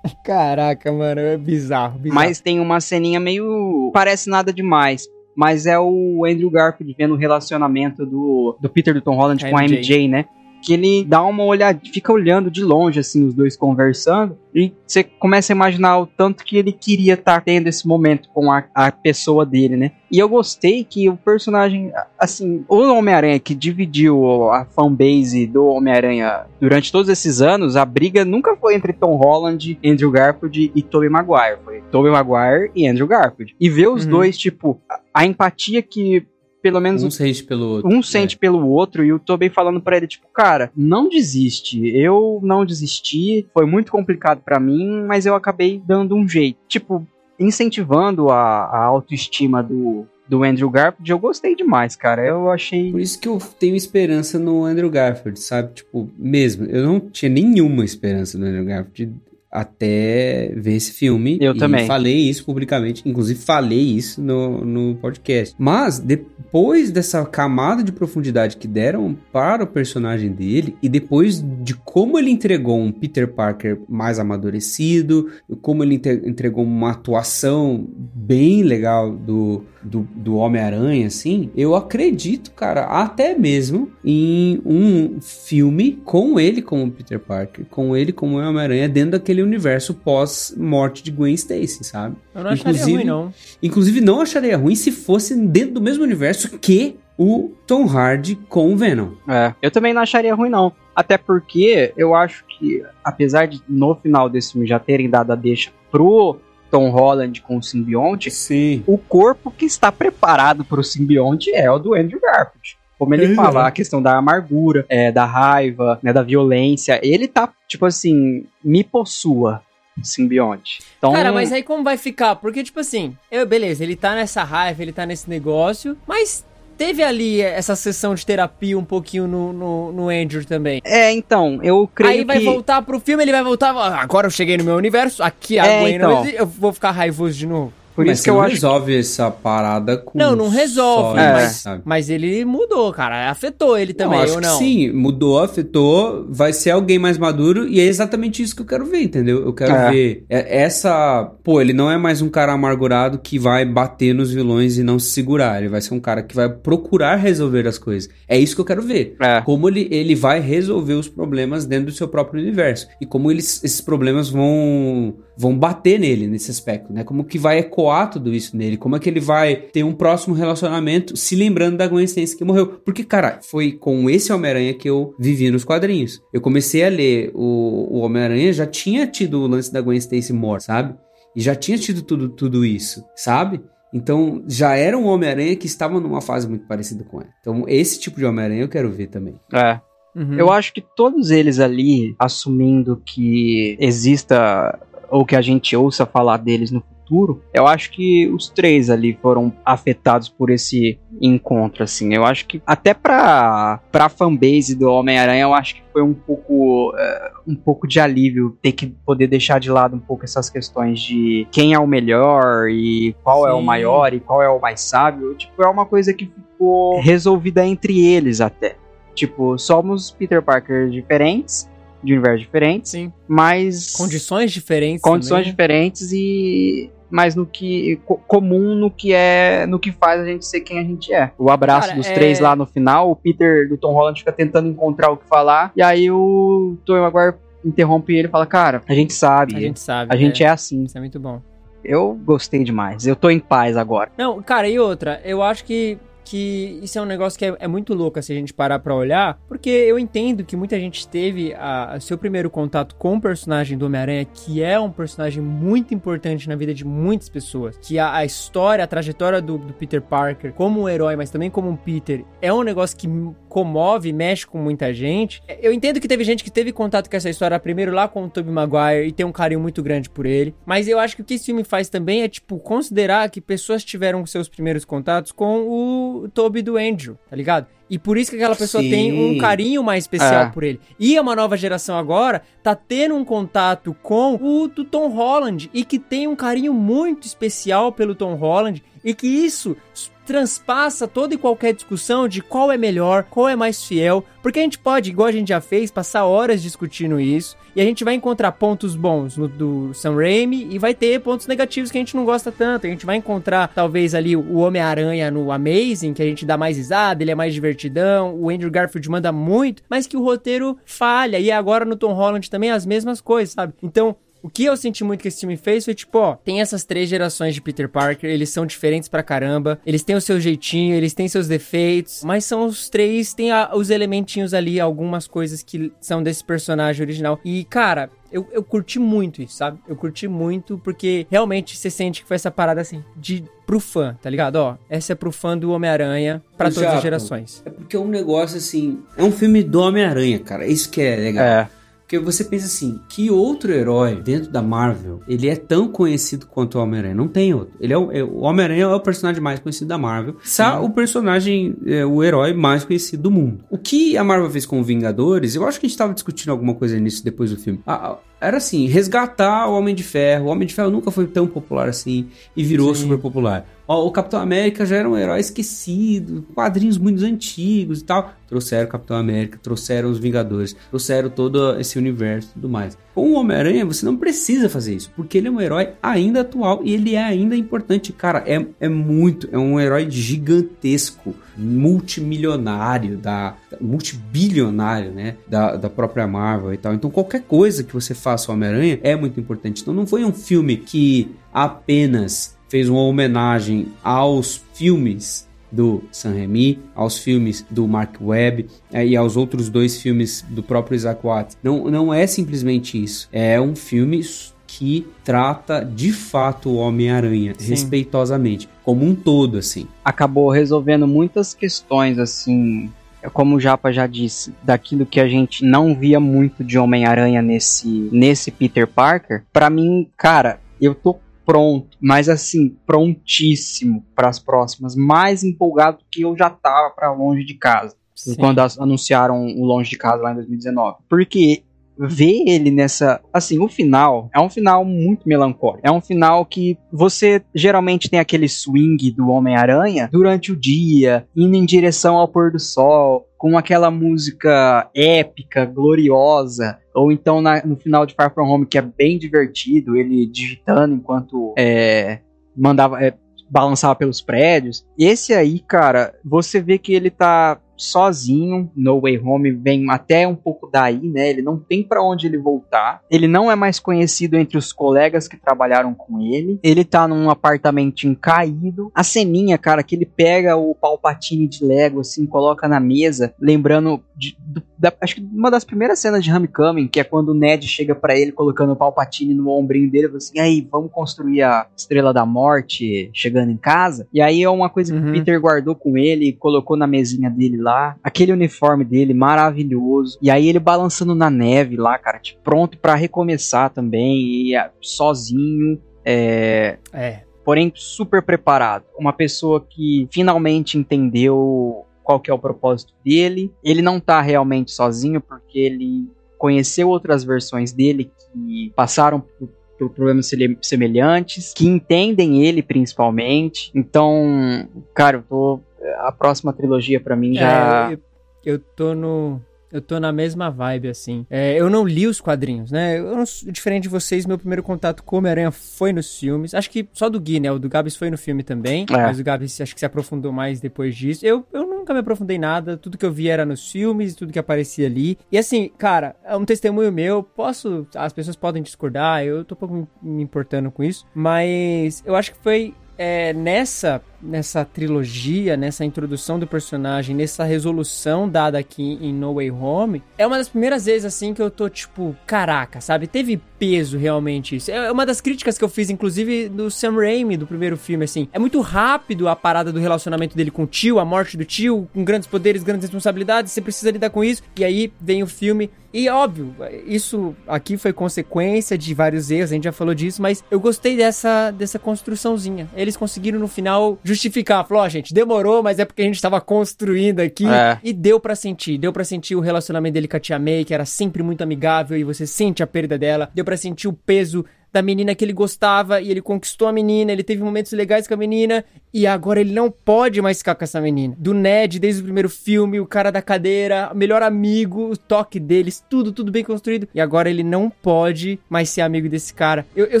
Caraca, mano, é bizarro, bizarro. Mas tem uma ceninha meio. Parece nada demais. Mas é o Andrew Garfield vendo o relacionamento do, do Peter do Tom Holland com a MJ. MJ, né? Que ele dá uma olhada, fica olhando de longe, assim, os dois conversando. E você começa a imaginar o tanto que ele queria estar tendo esse momento com a, a pessoa dele, né? E eu gostei que o personagem, assim, o Homem-Aranha que dividiu a fanbase do Homem-Aranha durante todos esses anos, a briga nunca foi entre Tom Holland, Andrew Garfield e Tobey Maguire. Foi Tobey Maguire e Andrew Garfield. E ver os Uhum. dois, tipo, a empatia que pelo menos Um sente pelo outro. um sente pelo outro e o Tobey falando pra ele, tipo, cara, não desiste. Eu não desisti, foi muito complicado pra mim, mas eu acabei dando um jeito. Tipo, incentivando a, a autoestima do, do Andrew Garfield, eu gostei demais, cara. Eu achei. Por isso que eu tenho esperança no Andrew Garfield, sabe? Tipo, mesmo. Eu não tinha nenhuma esperança no Andrew Garfield até ver esse filme. Eu também. falei isso publicamente. Inclusive, falei isso no, no podcast. Mas, depois dessa camada de profundidade que deram para o personagem dele, e depois de como ele entregou um Peter Parker mais amadurecido, como ele entregou uma atuação bem legal do, do, do Homem-Aranha, assim, eu acredito, cara, até mesmo em um filme com ele como Peter Parker, com ele como Homem-Aranha dentro daquele universo pós-morte de Gwen Stacy, sabe? Eu não acharia inclusive- ruim, não. Inclusive, não acharia ruim se fosse dentro do mesmo universo que o Tom Hardy com o Venom. É, eu também não acharia ruim, não. Até porque eu acho que, apesar de no final desse filme já terem dado a deixa pro Tom Holland com o simbionte, Sim. o corpo que está preparado para o simbionte é o do Andrew Garfield. Como ele Uhum. fala, a questão da amargura, é, da raiva, né, da violência, ele tá, tipo assim, me possua, simbionte. Então, Cara, mas aí como vai ficar? Porque, tipo assim, eu, beleza, ele tá nessa raiva, ele tá nesse negócio, mas teve ali essa sessão de terapia um pouquinho no, no, no Andrew também. É, então, eu creio Aí vai que... voltar pro filme, ele vai voltar. "Ah, Agora eu cheguei no meu universo, aqui a É, Gwen não então. existe, eu vou ficar raivoso de novo. Por Mas isso você que eu não acho resolve essa parada com Não, não resolve, só mas- sabe? Mas ele mudou, cara. Afetou ele também, eu acho ou que não? sim, mudou, afetou, vai ser alguém mais maduro e é exatamente isso que eu quero ver, entendeu? Eu quero É. ver é- essa, pô, ele não é mais um cara amargurado que vai bater nos vilões e não se segurar, ele vai ser um cara que vai procurar resolver as coisas. É isso que eu quero ver. É. Como ele, ele vai resolver os problemas dentro do seu próprio universo e como eles, esses problemas vão vão bater nele nesse aspecto, né? Como que vai ecoar tudo isso nele? Como é que ele vai ter um próximo relacionamento se lembrando da Gwen Stacy que morreu? Porque, cara, foi com esse Homem-Aranha que eu vivi nos quadrinhos. Eu comecei a ler o, o Homem-Aranha, já tinha tido o lance da Gwen Stacy morta, sabe? E já tinha tido tudo, tudo isso, sabe? Então, já era um Homem-Aranha que estava numa fase muito parecida com ela. Então, esse tipo de Homem-Aranha eu quero ver também. É. Uhum. Eu acho que todos eles ali, assumindo que exista ou que a gente ouça falar deles no futuro, eu acho que os três ali foram afetados por esse encontro, assim. Eu acho que até pra, pra fanbase do Homem-Aranha, eu acho que foi um pouco, eh, um pouco de alívio ter que poder deixar de lado um pouco essas questões de quem é o melhor e qual é o Sim. maior e qual é o mais sábio. Tipo, é uma coisa que ficou resolvida entre eles até. Tipo, somos Peter Parker diferentes, de universos diferentes, Sim. mas Condições diferentes. condições também. diferentes e mas no que co- comum no que é no que faz a gente ser quem a gente é. O abraço Cara, dos é- três lá no final, o Peter do Tom Holland fica tentando encontrar o que falar e aí o Tobey Maguire interrompe ele e fala: "Cara, a gente sabe, A gente sabe. a gente é assim". Isso é muito bom. Eu gostei demais. Eu tô em paz agora. Não, cara, e outra, eu acho que, que isso é um negócio que é, é muito louco se a gente parar pra olhar, porque eu entendo que muita gente teve a, a seu primeiro contato com o personagem do Homem-Aranha, que é um personagem muito importante na vida de muitas pessoas, que a, a história, a trajetória do, do Peter Parker como um herói, mas também como um Peter, é um negócio que comove, mexe com muita gente. Eu entendo que teve gente que teve contato com essa história primeiro lá com o Tobey Maguire e tem um carinho muito grande por ele, mas eu acho que o que esse filme faz também é, tipo, considerar que pessoas tiveram seus primeiros contatos com o Tobey do Andrew, tá ligado? E por isso que aquela pessoa Sim. tem um carinho mais especial É. por ele. E uma nova geração agora tá tendo um contato com o do Tom Holland e que tem um carinho muito especial pelo Tom Holland e que isso transpassa toda e qualquer discussão de qual é melhor, qual é mais fiel, porque a gente pode, igual a gente já fez, passar horas discutindo isso e a gente vai encontrar pontos bons no do Sam Raimi e vai ter pontos negativos que a gente não gosta tanto. A gente vai encontrar talvez ali o Homem-Aranha no Amazing, que a gente dá mais risada, ele é mais divertidão, o Andrew Garfield manda muito, mas que o roteiro falha. E agora no Tom Holland também as mesmas coisas, sabe? Então, o que eu senti muito que esse filme fez foi tipo, ó, tem essas três gerações de Peter Parker, eles são diferentes pra caramba, eles têm o seu jeitinho, eles têm seus defeitos, mas são os três, tem a- os elementinhos ali, algumas coisas que são desse personagem original. E, cara, eu, eu curti muito isso, sabe? Eu curti muito porque realmente você sente que foi essa parada assim, de pro fã, tá ligado? Ó, essa é pro fã do Homem-Aranha pra todas as gerações. É porque é um negócio assim. É um filme do Homem-Aranha, cara. Isso que é legal. É. Porque você pensa assim, que outro herói dentro da Marvel, ele é tão conhecido quanto o Homem-Aranha? Não tem outro. Ele é o, é- o Homem-Aranha é o personagem mais conhecido da Marvel. Sa o personagem, é, o herói mais conhecido do mundo. O que a Marvel fez com o Vingadores, eu acho que a gente tava discutindo alguma coisa nisso depois do filme. Ah, ah, era assim, resgatar o Homem de Ferro. O Homem de Ferro nunca foi tão popular assim e virou Sim. super popular. Ó, o Capitão América já era um herói esquecido, quadrinhos muito antigos e tal. Trouxeram o Capitão América, trouxeram os Vingadores, trouxeram todo esse universo e tudo mais. Com o Homem-Aranha, você não precisa fazer isso, porque ele é um herói ainda atual e ele é ainda importante. Cara, é, é muito, é um herói gigantesco, multimilionário, da, da- multibilionário, né? Da, da própria Marvel e tal. Então, qualquer coisa que você faça ao Homem-Aranha é muito importante. Então, não foi um filme que apenas fez uma homenagem aos filmes do Sam Raimi, aos filmes do Mark Webb eh, e aos outros dois filmes do próprio Isaac Watts. Não, não é simplesmente isso. É um filme que trata de fato o Homem-Aranha respeitosamente, como um todo, assim. acabou resolvendo muitas questões, assim, como o Japa já disse, daquilo que a gente não via muito de Homem-Aranha nesse, nesse Peter Parker. Pra mim, cara, eu tô pronto, mas assim, prontíssimo para as próximas, mais empolgado que eu já tava pra longe de casa Sim. quando as- anunciaram o Longe de Casa lá em 2019. Porque ver ele nessa. Assim, o final é um final muito melancólico. É um final que você geralmente tem aquele swing do Homem-Aranha durante o dia, indo em direção ao pôr do sol. Com aquela música épica, gloriosa, ou então na- no final de Far From Home, que é bem divertido, ele digitando enquanto é, mandava, é, balançava pelos prédios. Esse aí, cara, você vê que ele tá sozinho. No Way Home vem até um pouco daí, né? Ele não tem pra onde ele voltar. Ele não é mais conhecido entre os colegas que trabalharam com ele. Ele tá num apartamentinho caído. A ceninha, cara, que ele pega o Palpatine de Lego, assim, coloca na mesa, lembrando de- do- da- acho que uma das primeiras cenas de Homecoming, que é quando o Ned chega pra ele colocando o Palpatine no ombrinho dele, e assim: "Aí, vamos construir a Estrela da Morte chegando em casa". E aí é uma coisa que Uhum. o Peter guardou com ele e colocou na mesinha dele lá. Aquele uniforme dele maravilhoso. E aí ele balançando na neve lá, cara, tipo, pronto pra recomeçar também e ah, sozinho. É, É. porém super preparado. Uma pessoa que finalmente entendeu qual que é o propósito dele. Ele não tá realmente sozinho porque ele conheceu outras versões dele que passaram por, por problemas semelhantes, que entendem ele principalmente. Então, cara, eu tô a próxima trilogia pra mim já É, eu, eu tô no. Eu tô na mesma vibe, assim. É, eu não li os quadrinhos, né? Eu não diferente de vocês, meu primeiro contato com Homem-Aranha foi nos filmes. Acho que só do Gui, né? O do Gabs foi no filme também. É. Mas o Gabs acho que se aprofundou mais depois disso. Eu, eu nunca me aprofundei em nada. Tudo que eu vi era nos filmes, tudo que aparecia ali. E assim, cara, é um testemunho meu. Posso. As pessoas podem discordar, eu tô um pouco me- me importando com isso. Mas eu acho que foi é, nessa nessa trilogia, nessa introdução do personagem, nessa resolução dada aqui em No Way Home, é uma das primeiras vezes assim que eu tô tipo, caraca, sabe? Teve peso realmente isso. É uma das críticas que eu fiz, inclusive, do Sam Raimi, do primeiro filme, assim. É muito rápido a parada do relacionamento dele com o tio, a morte do tio, com grandes poderes, grandes responsabilidades, você precisa lidar com isso. E aí vem o filme. E óbvio, isso aqui foi consequência de vários erros, a gente já falou disso, mas eu gostei dessa, dessa construçãozinha. Eles conseguiram no final justificar, falou, ó, oh, gente, demorou, mas é porque a gente tava construindo aqui é. e deu para sentir, deu para sentir o relacionamento dele com a Tia May, que era sempre muito amigável e você sente a perda dela, deu para sentir o peso da menina que ele gostava e ele conquistou a menina, ele teve momentos legais com a menina e agora ele não pode mais ficar com essa menina. Do Ned, desde o primeiro filme, o cara da cadeira, melhor amigo, o toque deles, tudo, tudo bem construído. E agora ele não pode mais ser amigo desse cara. Eu, eu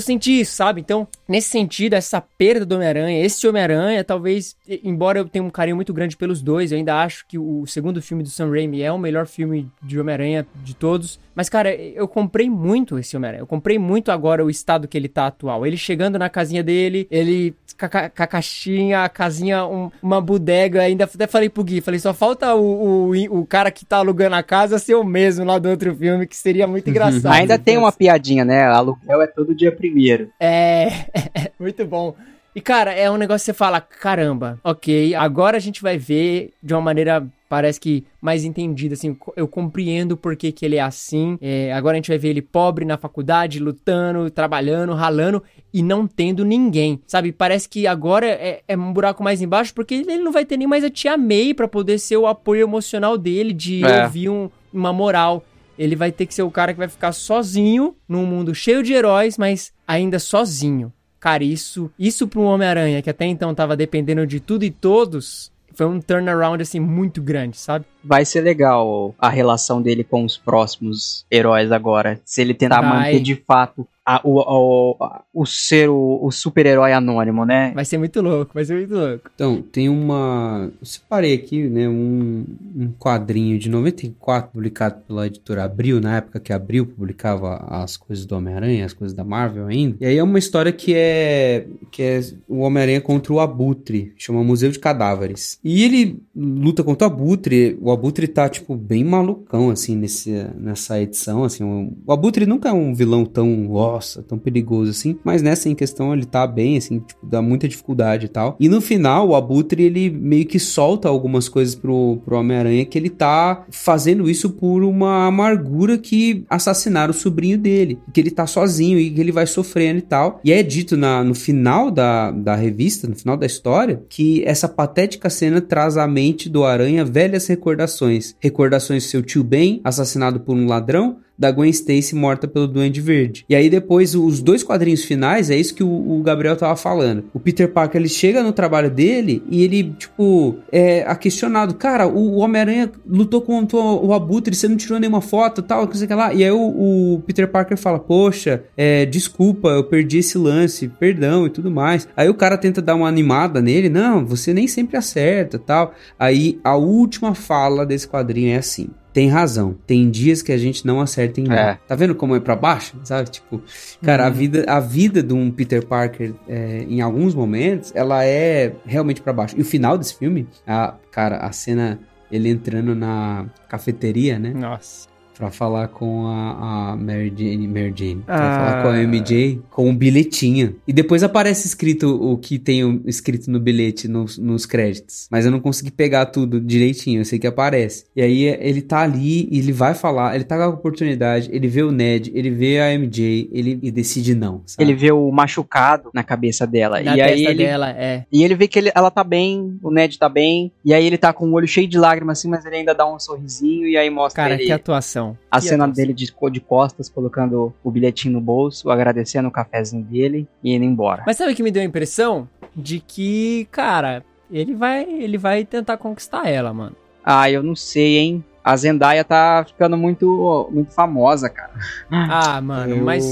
senti isso, sabe? Então, nesse sentido, essa perda do Homem-Aranha, esse Homem-Aranha, talvez, embora eu tenha um carinho muito grande pelos dois, eu ainda acho que o segundo filme do Sam Raimi é o melhor filme de Homem-Aranha de todos. Mas, cara, eu comprei muito esse Homem-Aranha. Eu comprei muito agora o estado que ele tá atual. Ele chegando na casinha dele, ele com a, caixinha, a casinha, um, uma bodega. Ainda até falei pro Gui, falei, só falta o, o, o, cara que tá alugando a casa ser o mesmo lá do outro filme, que seria muito engraçado. Ainda tem uma piadinha, né? Aluguel é todo dia primeiro. É, muito bom. E, cara, é um negócio que você fala, caramba, ok, agora a gente vai ver de uma maneira parece que mais entendida, assim, eu compreendo por que, que ele é assim. É, agora a gente vai ver ele pobre na faculdade, lutando, trabalhando, ralando e não tendo ninguém, sabe? Parece que agora é, é um buraco mais embaixo porque ele não vai ter nem mais a tia May para poder ser o apoio emocional dele, de é. ouvir um, uma moral. Ele vai ter que ser o cara que vai ficar sozinho num mundo cheio de heróis, mas ainda sozinho. Cara, isso, isso para um Homem-Aranha que até então tava dependendo de tudo e todos, foi um turnaround assim muito grande, sabe? Vai ser legal a relação dele com os próximos heróis agora. Se ele tentar vai. manter de fato a, o, o, o ser o, o super-herói anônimo, né? Vai ser muito louco, vai ser muito louco. Então, tem uma. Eu separei aqui, né? Um, um quadrinho de 94 publicado pela editora Abril, na época que Abril publicava as coisas do Homem-Aranha, as coisas da Marvel ainda. E aí é uma história que é. que é o Homem-Aranha contra o Abutre, chama Museu de Cadáveres. E ele luta contra o Abutre. O Abutre tá, tipo, bem malucão, assim, nesse, nessa edição. Assim, o Abutre nunca é um vilão tão nossa, tão perigoso assim. Mas nessa em questão ele tá bem, assim, tipo, dá muita dificuldade e tal. E no final, o Abutre, ele meio que solta algumas coisas pro, pro Homem-Aranha que ele tá fazendo isso por uma amargura que assassinaram o sobrinho dele. Que ele tá sozinho e que ele vai sofrendo e tal. E é dito na, no final da, da revista, no final da história, que essa patética cena traz à mente do Aranha velhas recordações. Recordações. Do seu tio Ben, assassinado por um ladrão, da Gwen Stacy morta pelo Duende Verde. E aí depois os dois quadrinhos finais é isso que o, o, Gabriel tava falando. O Peter Parker ele chega no trabalho dele e ele tipo é a questionado, cara, o, o Homem-Aranha lutou contra o, o Abutre, você não tirou nenhuma foto, tal, que sei que lá. E aí o, o Peter Parker fala, poxa, é, desculpa, eu perdi esse lance, perdão e tudo mais. Aí o cara tenta dar uma animada nele, não, você nem sempre acerta, tal. Aí a última fala desse quadrinho é assim: tem razão. Tem dias que a gente não acerta em nada. É. Tá vendo como é para baixo? Sabe? Tipo, cara, uhum. a, vida, a vida de um Peter Parker, é, em alguns momentos, ela é realmente para baixo. E o final desse filme, a, cara, a cena ele entrando na cafeteria, né? Nossa para falar com a, a Mary Jane, Mary Jane ah. pra falar com a MJ com um bilhetinho. E depois aparece escrito o que tem escrito no bilhete nos, nos créditos. Mas eu não consegui pegar tudo direitinho, eu sei que aparece. E aí ele tá ali e ele vai falar, ele tá com a oportunidade, ele vê o Ned, ele vê a MJ, ele e decide não. Sabe? Ele vê o machucado na cabeça dela. Na e aí ele, dela, é. E ele vê que ele, ela tá bem, o Ned tá bem, e aí ele tá com o olho cheio de lágrimas assim, mas ele ainda dá um sorrisinho e aí mostra Cara, ele... que atuação. A cena dele de, de costas, colocando o bilhetinho no bolso, agradecendo o cafezinho dele e indo embora. Mas sabe o que me deu a impressão? De que, cara, ele vai, ele vai tentar conquistar ela, mano. Ah, eu não sei, hein? A Zendaya tá ficando muito, muito famosa, cara. Ah, mano, eu mas.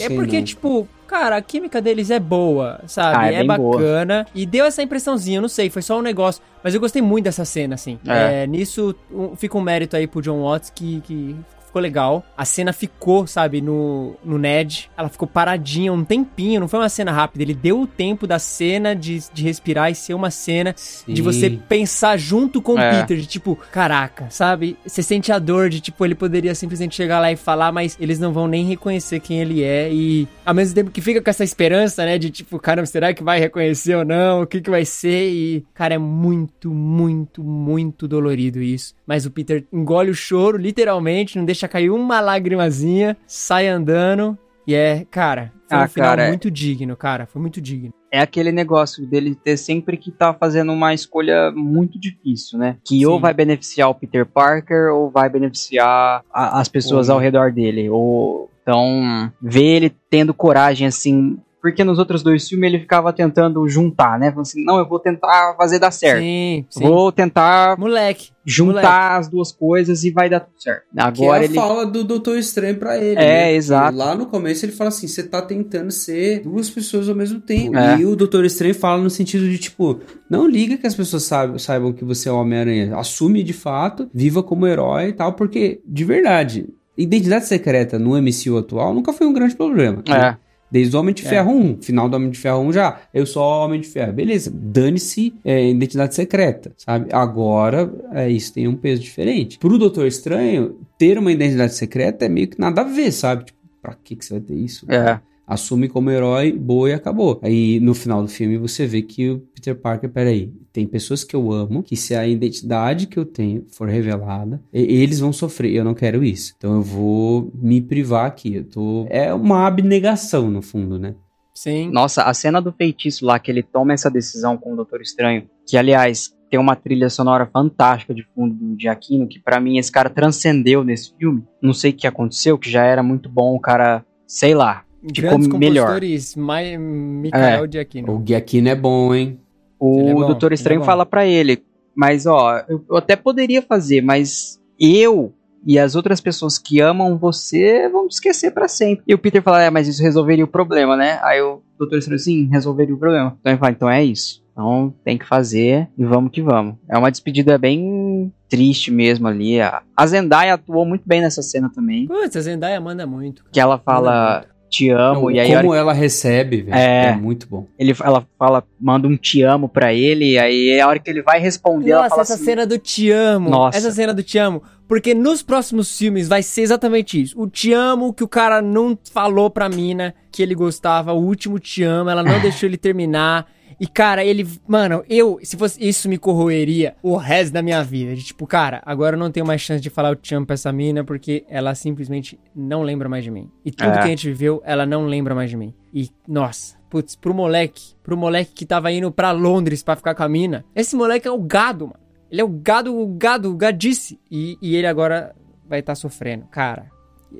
É porque, não. tipo, cara, a química deles é boa, sabe? Ah, é, é bacana. Boa. E deu essa impressãozinha, eu não sei, foi só um negócio. Mas eu gostei muito dessa cena, assim. É. É, nisso um, fica um mérito aí pro John Watts que, que ficou legal. A cena ficou, sabe, no, no Ned. Ela ficou paradinha um tempinho, não foi uma cena rápida. Ele deu o tempo da cena de, de respirar e ser uma cena de você pensar junto com É. o Peter, de tipo, caraca, sabe? Você sente a dor de, tipo, ele poderia simplesmente chegar lá e falar, mas eles não vão nem reconhecer quem ele é. E ao mesmo tempo que fica com essa esperança, né? De tipo, caramba, será que vai reconhecer ou não? O que que vai ser? E, cara, é muito, muito, muito dolorido isso. Mas o Peter engole o choro, literalmente, não deixa cair uma lágrimazinha, sai andando. E é, cara, foi Ah, um final cara, é- muito digno, cara. Foi muito digno. É aquele negócio dele ter sempre que estar fazendo uma escolha muito difícil, né? Que Sim. ou vai beneficiar o Peter Parker ou vai beneficiar a- as pessoas Ou- ao redor dele. Ou então ver ele tendo coragem assim. Porque nos outros dois filmes ele ficava tentando juntar, né? Falando assim, não, eu vou tentar fazer dar certo. Sim, sim. Vou tentar Moleque. juntar as duas coisas e vai dar tudo certo. Que é Agora a ele. fala do Doutor Estranho pra ele. É, né? exato. Lá no começo ele fala assim: você tá tentando ser duas pessoas ao mesmo tempo. É. E o Doutor Estranho fala no sentido de, tipo, não liga que as pessoas saibam, saibam que você é o Homem-Aranha. Assume de fato, viva como herói e tal, porque, de verdade, identidade secreta no MCU atual nunca foi um grande problema. É. Desde o Homem de É. Ferro 1, final do Homem de Ferro 1 já. Eu sou Homem de Ferro. Beleza, dane-se é, identidade secreta, sabe? Agora, é, isso tem um peso diferente. Pro Doutor Estranho, ter uma identidade secreta é meio que nada a ver, sabe? Tipo, pra que, que você vai ter isso? É. Assume como herói, boa e acabou. Aí no final do filme você vê que o Peter Parker, peraí, tem pessoas que eu amo, que se a identidade que eu tenho for revelada, e- eles vão sofrer. Eu não quero isso. Então eu vou me privar aqui. Eu tô. É uma abnegação, no fundo, né? Sim. Nossa, a cena do feitiço lá, que ele toma essa decisão com o Doutor Estranho, que aliás tem uma trilha sonora fantástica de fundo do Giacchino, que pra mim esse cara transcendeu nesse filme. Não sei o que aconteceu, que já era muito bom, o cara, sei lá, ficou Grandes melhor. compositores, Mai- Michael Giacchino. O Guiaquino é bom, hein? O é bom, Doutor é Estranho bom. fala pra ele, mas ó, eu, eu até poderia fazer, mas eu e as outras pessoas que amam você vão te esquecer pra sempre. E o Peter fala, é, mas isso resolveria o problema, né? Aí o Doutor Estranho, sim, resolveria o problema. Então ele fala, então é isso. Então tem que fazer e vamos que vamos. É uma despedida bem triste mesmo ali. A Zendaya atuou muito bem nessa cena também. Putz, a Zendaya manda muito. Que ela fala. Te amo, e aí a hora Como ela recebe, velho. É. É. muito bom. ele, ela fala, manda um te amo pra ele, e aí a hora que ele vai responder, ela Nossa, fala essa assim, cena do Te Amo. Nossa. Essa cena do Te Amo. Porque nos próximos filmes vai ser exatamente isso. O Te Amo que o cara não falou pra mina que ele gostava. O último Te Amo, ela não deixou ele terminar. E, cara, ele. Mano, eu. Se fosse. Isso me corroeria o resto da minha vida. De tipo, cara, agora eu não tenho mais chance de falar o amo pra essa mina porque ela simplesmente não lembra mais de mim. E tudo É. que a gente viveu, ela não lembra mais de mim. E, nossa, putz, pro moleque, pro moleque que tava indo pra Londres pra ficar com a mina, esse moleque é o gado, mano. Ele é o gado, o gado, o gadice. E, e ele agora vai estar sofrendo. Cara,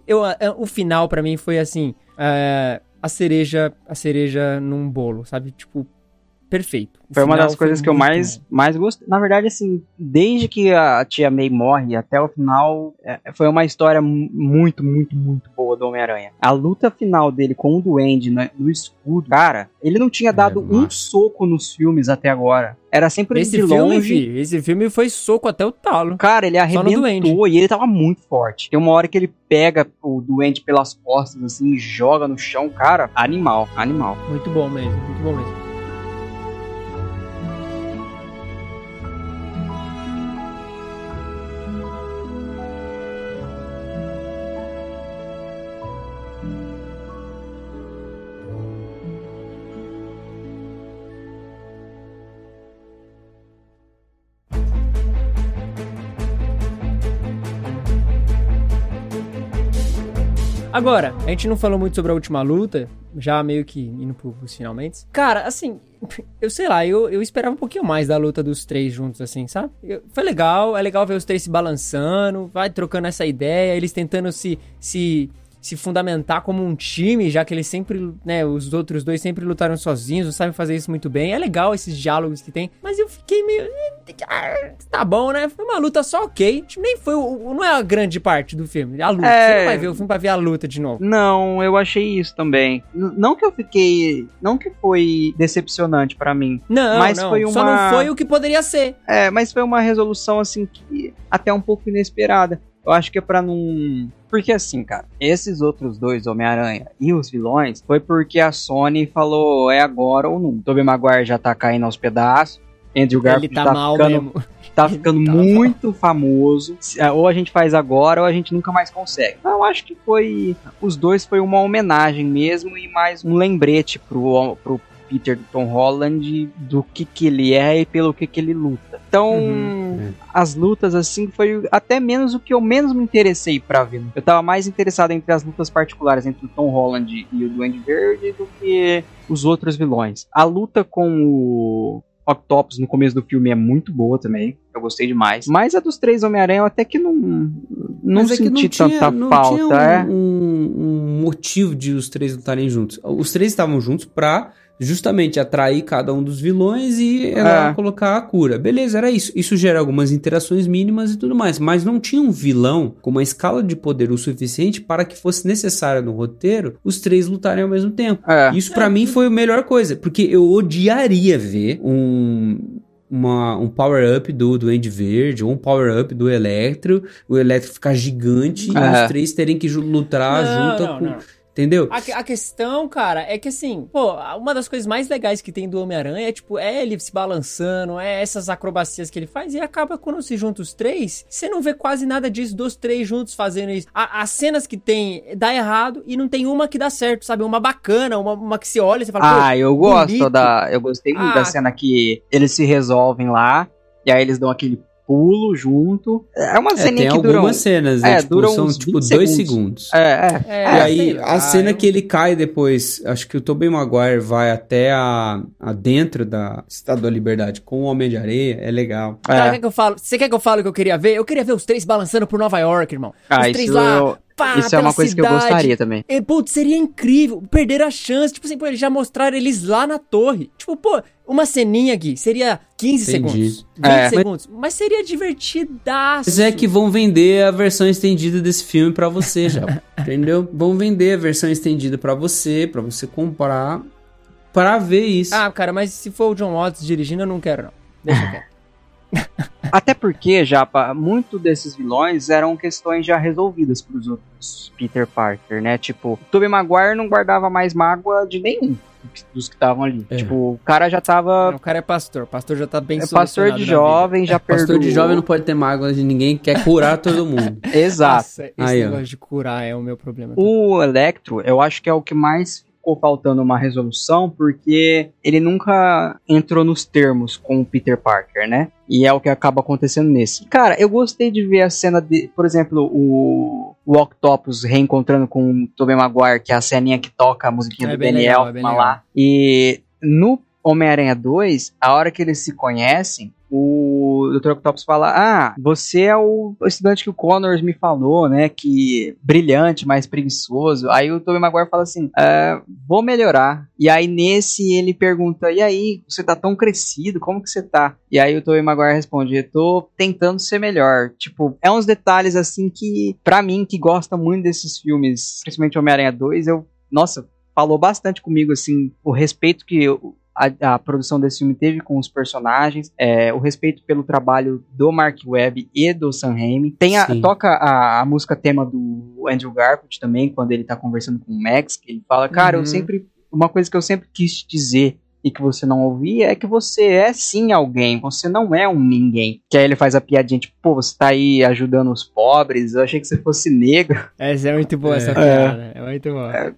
eu, o final pra mim foi assim, é, a cereja, a cereja num bolo, sabe? Tipo, perfeito. O Foi uma das coisas que eu mais, bom. mais gostei. Na verdade, assim, desde que a tia May morre até o final, é, foi uma história mu- muito, muito, muito boa do Homem-Aranha. A luta final dele com o Duende na- no escudo, cara, ele não tinha dado um massa. soco nos filmes até agora. Era sempre Esse de filme, longe. esse filme foi soco até o talo. Cara, ele arrebentou e ele tava muito forte. Tem uma hora que ele pega o Duende pelas costas, assim, e joga no chão. Cara, animal, animal. Muito bom mesmo, muito bom mesmo. Agora, a gente não falou muito sobre a última luta, já meio que indo pro- pros finalmente. Cara, assim, eu sei lá, eu, eu esperava um pouquinho mais da luta dos três juntos, assim, sabe? Eu- foi legal, é legal ver os três se balançando, vai trocando essa ideia, eles tentando se, se, se fundamentar como um time, já que eles sempre, né, os outros dois sempre lutaram sozinhos, não sabem fazer isso muito bem. É legal esses diálogos que tem, mas eu fiquei meio. "Ah, Tá bom, né? Foi uma luta só ok. Nem foi. Não é a grande parte do filme. A luta. É. Você não vai ver o filme pra ver a luta de novo. Não, eu achei isso também. Não que eu fiquei. Não que foi decepcionante pra mim. Não, Mas não. foi Só uma- não foi o que poderia ser. É, mas foi uma resolução assim que até um pouco inesperada. Eu acho que é pra não. Porque assim, cara, esses outros dois, Homem-Aranha e os vilões, foi porque a Sony falou é agora ou não. Tobey Maguire já tá caindo aos pedaços. Andrew Garfield tá, mal ficando, mesmo. tá ficando tá muito famoso. Se- é, Ou a gente faz agora ou a gente nunca mais consegue. Então, Eu acho que foi. Os dois foi uma homenagem mesmo e mais um lembrete pro, pro Peter Tom Holland do que, que ele é e pelo que, que ele luta. Então, Uhum, é. as lutas assim foi até menos o que eu menos me interessei pra ver. Eu tava mais interessado entre as lutas particulares entre o Tom Holland e o Duende Verde do que os outros vilões. A luta com o Octopus no começo do filme é muito boa também. Eu gostei demais. Mas a dos três Homem-Aranha até que não, não Mas é senti tinha- tanta não falta. tinha um, é. um- um motivo de os três lutarem juntos. Os três estavam juntos pra justamente atrair cada um dos vilões e ela É. colocar a cura. Beleza, era isso. Isso gera algumas interações mínimas e tudo mais. Mas não tinha um vilão com uma escala de poder o suficiente para que fosse necessário no roteiro os três lutarem ao mesmo tempo. É. Isso pra mim foi a melhor coisa, porque eu odiaria ver um uma- um power-up do Duende Verde ou um power-up do Electro, o Electro ficar gigante e É. os três terem que lutar Não, junto não, com... não. Entendeu? A, a questão, cara, é que assim, pô, uma das coisas mais legais que tem do Homem-Aranha é, tipo, é ele se balançando, é essas acrobacias que ele faz, e acaba quando se junta os três, você não vê quase nada disso dos três juntos fazendo isso. A- as cenas que tem dá errado e não tem uma que dá certo, sabe? Uma bacana, uma, uma que você olha e você fala, Ah, eu gosto bonito. da. Eu gostei muito Ah. da cena que eles se resolvem lá, e aí eles dão aquele pulo junto. É uma É, ceninha tem que dura. algumas cenas, né? é, tipo, dura são uns tipo 20 dois segundos. segundos. É, é. É, e aí, a cena eu- que ele cai depois, acho que o Tobey Maguire vai até a, a dentro da Estátua da Liberdade com o Homem de Areia, é legal. Cara, é. quer que eu falo? Você quer que eu fale o que eu queria ver? Eu queria ver os três balançando por Nova York, irmão. Ah, os três lá, eu- pá, isso é uma coisa que eu cidade. gostaria também. E, putz, seria incrível. Perder a chance. Tipo assim, pô, eles já mostraram eles lá na torre. Tipo, pô, uma ceninha aqui seria 15 Entendi. segundos. 20 É. segundos. Mas seria divertidaço. Mas é que vão vender a versão estendida desse filme pra você já, entendeu? Vão vender a versão estendida pra você, pra você comprar, pra ver isso. Ah, cara, mas se for o John Watts dirigindo, eu não quero, não. Deixa quieto. Até porque, já, muito desses vilões eram questões já resolvidas pros outros Peter Parker, né? Tipo, Tobey Maguire não guardava mais mágoa de nenhum dos que estavam ali. É. Tipo, o cara já tava. o cara é pastor. Pastor já tá bem É pastor de jovem, já Pastor perdoou. de jovem não pode ter mágoa de ninguém, quer curar todo mundo. Exato. Nossa, esse Aí, ó. negócio de curar é o meu problema. O Electro, eu acho que é o que mais ficou faltando uma resolução, porque ele nunca entrou nos termos com o Peter Parker, né? E é o que acaba acontecendo nesse. Cara, eu gostei de ver a cena de, por exemplo, o, o Octopus reencontrando com o Tobey Maguire, que é a ceninha que toca a musiquinha É do Daniel legal, é lá. E no Homem-Aranha 2, a hora que eles se conhecem, o Dr. Octopus fala: Ah, você é o estudante que o Connors me falou, né? Que brilhante, mas preguiçoso. Aí o Tobey Maguire fala assim: "Ah, Vou melhorar. E aí nesse ele pergunta: E aí, você tá tão crescido, como que você tá? E aí o Tobey Maguire responde: tô tentando ser melhor. Tipo, é uns detalhes assim que, pra mim, que gosta muito desses filmes, principalmente Homem-Aranha 2, eu, nossa, falou bastante comigo, assim, o respeito que eu- a, a produção desse filme teve com os personagens, é, o respeito pelo trabalho do Mark Webb e do Sam Raimi. Tem a, toca a, a música tema do Andrew Garfield também, quando ele tá conversando com o Max, que ele fala, cara, Uhum. eu sempre, uma coisa que eu sempre quis te dizer e que você não ouvia é que você é sim alguém, você não é um ninguém. Que aí ele faz a piadinha, tipo, pô, você tá aí ajudando os pobres, eu achei que você fosse negro. Essa é muito boa, É. essa piada. É muito boa. É,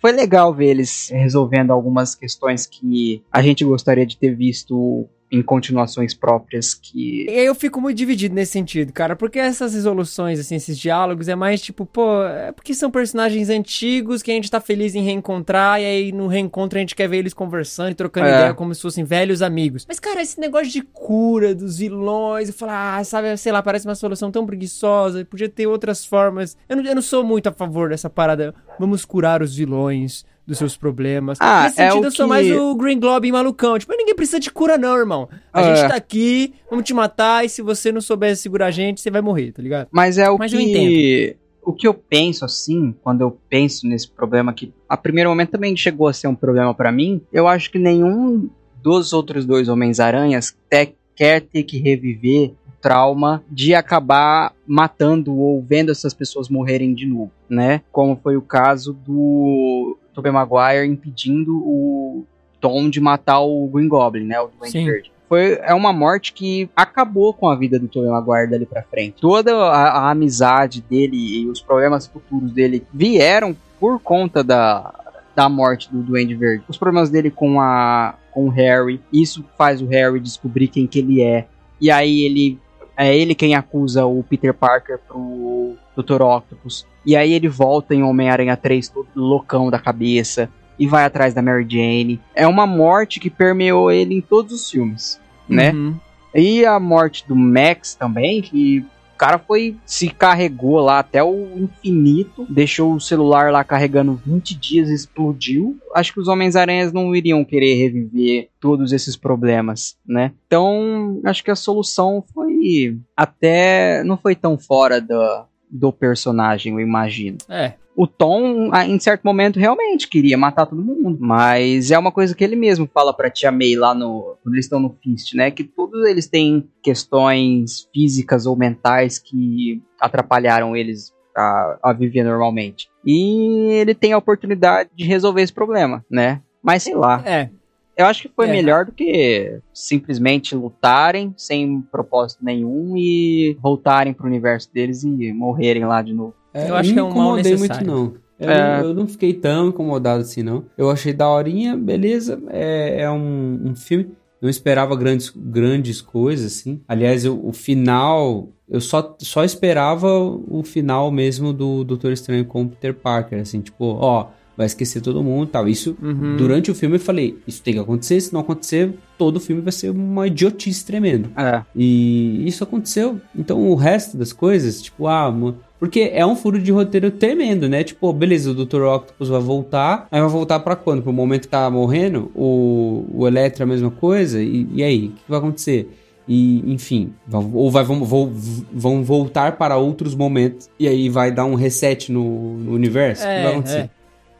foi legal ver eles resolvendo algumas questões que a gente gostaria de ter visto em continuações próprias que eu fico muito dividido nesse sentido, cara, porque essas resoluções, assim, esses diálogos é mais tipo, pô, é porque são personagens antigos que a gente tá feliz em reencontrar e aí no reencontro a gente quer ver eles conversando e trocando É. ideia como se fossem velhos amigos. Mas, cara, esse negócio de cura dos vilões, eu falo, ah, sabe, sei lá, parece uma solução tão preguiçosa, podia ter outras formas. Eu não, eu não sou muito a favor dessa parada, vamos curar os vilões dos seus problemas. Ah, Nesse é sentido, o eu sou que- mais o Green Globe malucão. Tipo, ninguém precisa de cura, não, irmão. A É. gente tá aqui, vamos te matar, e se você não souber segurar a gente, você vai morrer, tá ligado? Mas é o Mas eu que. O que eu penso, assim, quando eu penso nesse problema que a primeiro momento também chegou a ser um problema pra mim, eu acho que nenhum dos outros dois Homens-Aranhas te- quer ter que reviver o trauma de acabar matando ou vendo essas pessoas morrerem de novo, né? Como foi o caso do Tobey Maguire impedindo o Tom de matar o Green Goblin, né? O Duende. Verde. Foi, é uma morte que acabou com a vida do Tobey Maguire dali pra frente. Toda a, a amizade dele e os problemas futuros dele vieram por conta da, da morte do Duende Verde. Os problemas dele com, a, com o Harry, isso faz o Harry descobrir quem que ele é. E aí ele é ele quem acusa o Peter Parker pro Dr. Octopus. E aí ele volta em Homem-Aranha 3 todo loucão da cabeça e vai atrás da Mary Jane. É uma morte que permeou ele em todos os filmes, né? Uhum. E a morte do Max também, que cara foi se carregou lá até o infinito, deixou o celular lá carregando 20 dias, explodiu. Acho que os Homens-Aranhas não iriam querer reviver todos esses problemas, né? Então, acho que a solução foi até não foi tão fora do, do personagem, eu imagino É. o Tom, ah, em certo momento, realmente queria matar todo mundo. Mas é uma coisa que ele mesmo fala pra Tia May lá no. Quando eles estão no Fist, né? Que todos eles têm questões físicas ou mentais que atrapalharam eles a, a viver normalmente. E ele tem a oportunidade de resolver esse problema, né? Mas sei lá. É. Eu acho que foi É. melhor do que simplesmente lutarem sem propósito nenhum e voltarem pro universo deles e morrerem lá de novo. Eu acho que é um não mal incomodei necessário. muito, não. Eu, É. eu não fiquei tão incomodado assim, não. Eu achei daorinha, beleza. É, é um, um filme. Não esperava grandes, grandes coisas, assim. Aliás, eu- o final. Eu só, só esperava o final mesmo do Doutor Estranho com o Peter Parker, assim, tipo, ó, vai esquecer todo mundo e tal. Isso, Uhum. durante o filme eu falei, isso tem que acontecer, se não acontecer, todo o filme vai ser uma idiotice tremenda. É. E isso aconteceu. Então o resto das coisas, tipo, ah, porque é um furo de roteiro tremendo, né? Tipo, beleza, o Dr. Octopus vai voltar, aí vai voltar pra quando? Pro momento que tá morrendo? O, o Electro é a mesma coisa? E, e aí? O que vai acontecer? E, enfim, ou vai, vão, vão, vão voltar para outros momentos e aí vai dar um reset no, no universo? o que vai É, acontecer? é.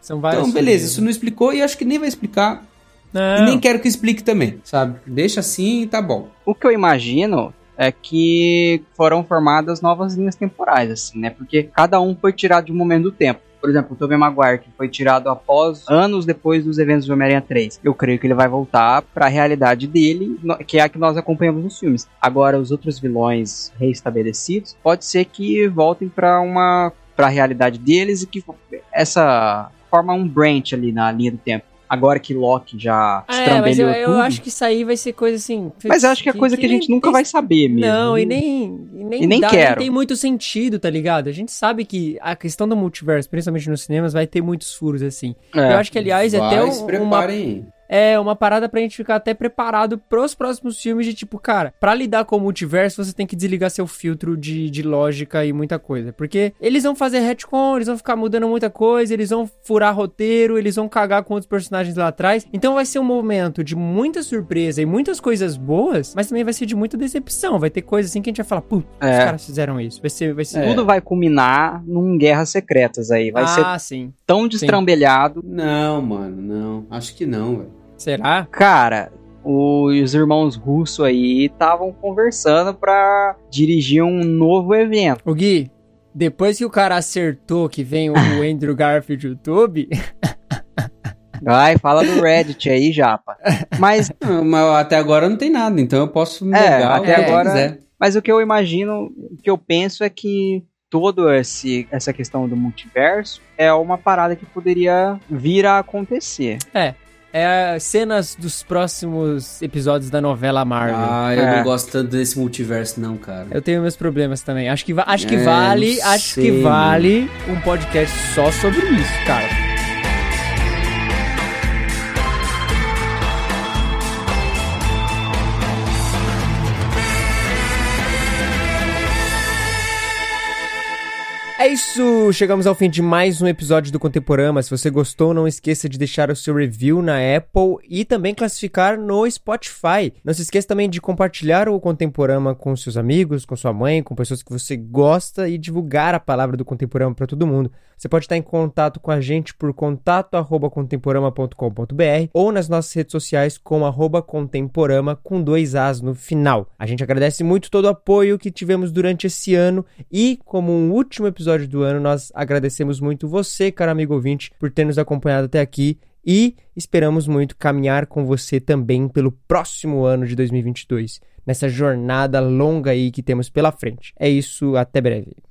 São várias Então, beleza, isso não explicou e acho que nem vai explicar. Não. E nem quero que explique também, sabe? Deixa assim e tá bom. O que eu imagino é que foram formadas novas linhas temporais, assim, né? Porque cada um foi tirado de um momento do tempo. Por exemplo, o Tobey Maguire, que foi tirado após anos depois dos eventos do Homem-Aranha 3. Eu creio que ele vai voltar para a realidade dele, que é a que nós acompanhamos nos filmes. Agora, os outros vilões reestabelecidos, pode ser que voltem para uma para a realidade deles e que essa forma um branch ali na linha do tempo. Agora que Loki já É, mas eu, eu acho que isso aí vai ser coisa assim. Mas eu acho que é coisa que, a gente nem nunca tem- vai saber mesmo. Não, e nem, e nem, E nem dá, quero. tem muito sentido, tá ligado? A gente sabe que a questão do multiverso, principalmente nos cinemas, vai ter muitos furos assim. É. Eu acho que, aliás, é até Vai, um- se uma, preparem. É uma parada pra gente ficar até preparado pros próximos filmes de tipo, cara, pra lidar com o multiverso, você tem que desligar seu filtro de, de lógica e muita coisa. Porque eles vão fazer retcon, eles vão ficar mudando muita coisa, eles vão furar roteiro, eles vão cagar com outros personagens lá atrás. Então vai ser um momento de muita surpresa e muitas coisas boas, mas também vai ser de muita decepção. Vai ter coisa assim que a gente vai falar, putz, os É. caras fizeram isso. Vai ser. Vai ser... Tudo vai culminar num Guerras Secretas aí. Vai ser ah, sim. tão destrambelhado. Não, mano, não. Acho que não, velho. Será? Cara, os irmãos russos aí estavam conversando pra dirigir um novo evento. O Gui, depois que o cara acertou que vem o Andrew Garfield do YouTube, Vai, fala do Reddit aí, Japa. Mas, Não, mas até agora não tem nada, então eu posso me É, negar o até agora- quiser. mas o que eu imagino, o que eu penso é que toda esse, essa questão do multiverso é uma parada que poderia vir a acontecer. é cenas dos próximos episódios da novela Marvel. Ah, eu É. não gosto tanto desse multiverso, não, cara. Eu tenho meus problemas também. Acho que, va- acho que É, vale, acho sei, que vale um podcast só sobre isso, cara. É isso, chegamos ao fim de mais um episódio do Contemporama. Se você gostou, não esqueça de deixar o seu review na Apple e também classificar no Spotify. Não se esqueça também de compartilhar o Contemporama com seus amigos, com sua mãe, com pessoas que você gosta e divulgar a palavra do Contemporama para todo mundo. Você pode estar em contato com a gente por contato@contemporama.com.br ou nas nossas redes sociais com contemporama com dois As no final. A gente agradece muito todo o apoio que tivemos durante esse ano e como um último episódio do ano. Nós agradecemos muito você, caro amigo ouvinte, por ter nos acompanhado até aqui e esperamos muito caminhar com você também pelo próximo ano de 2022, nessa jornada longa aí que temos pela frente. É isso, até breve.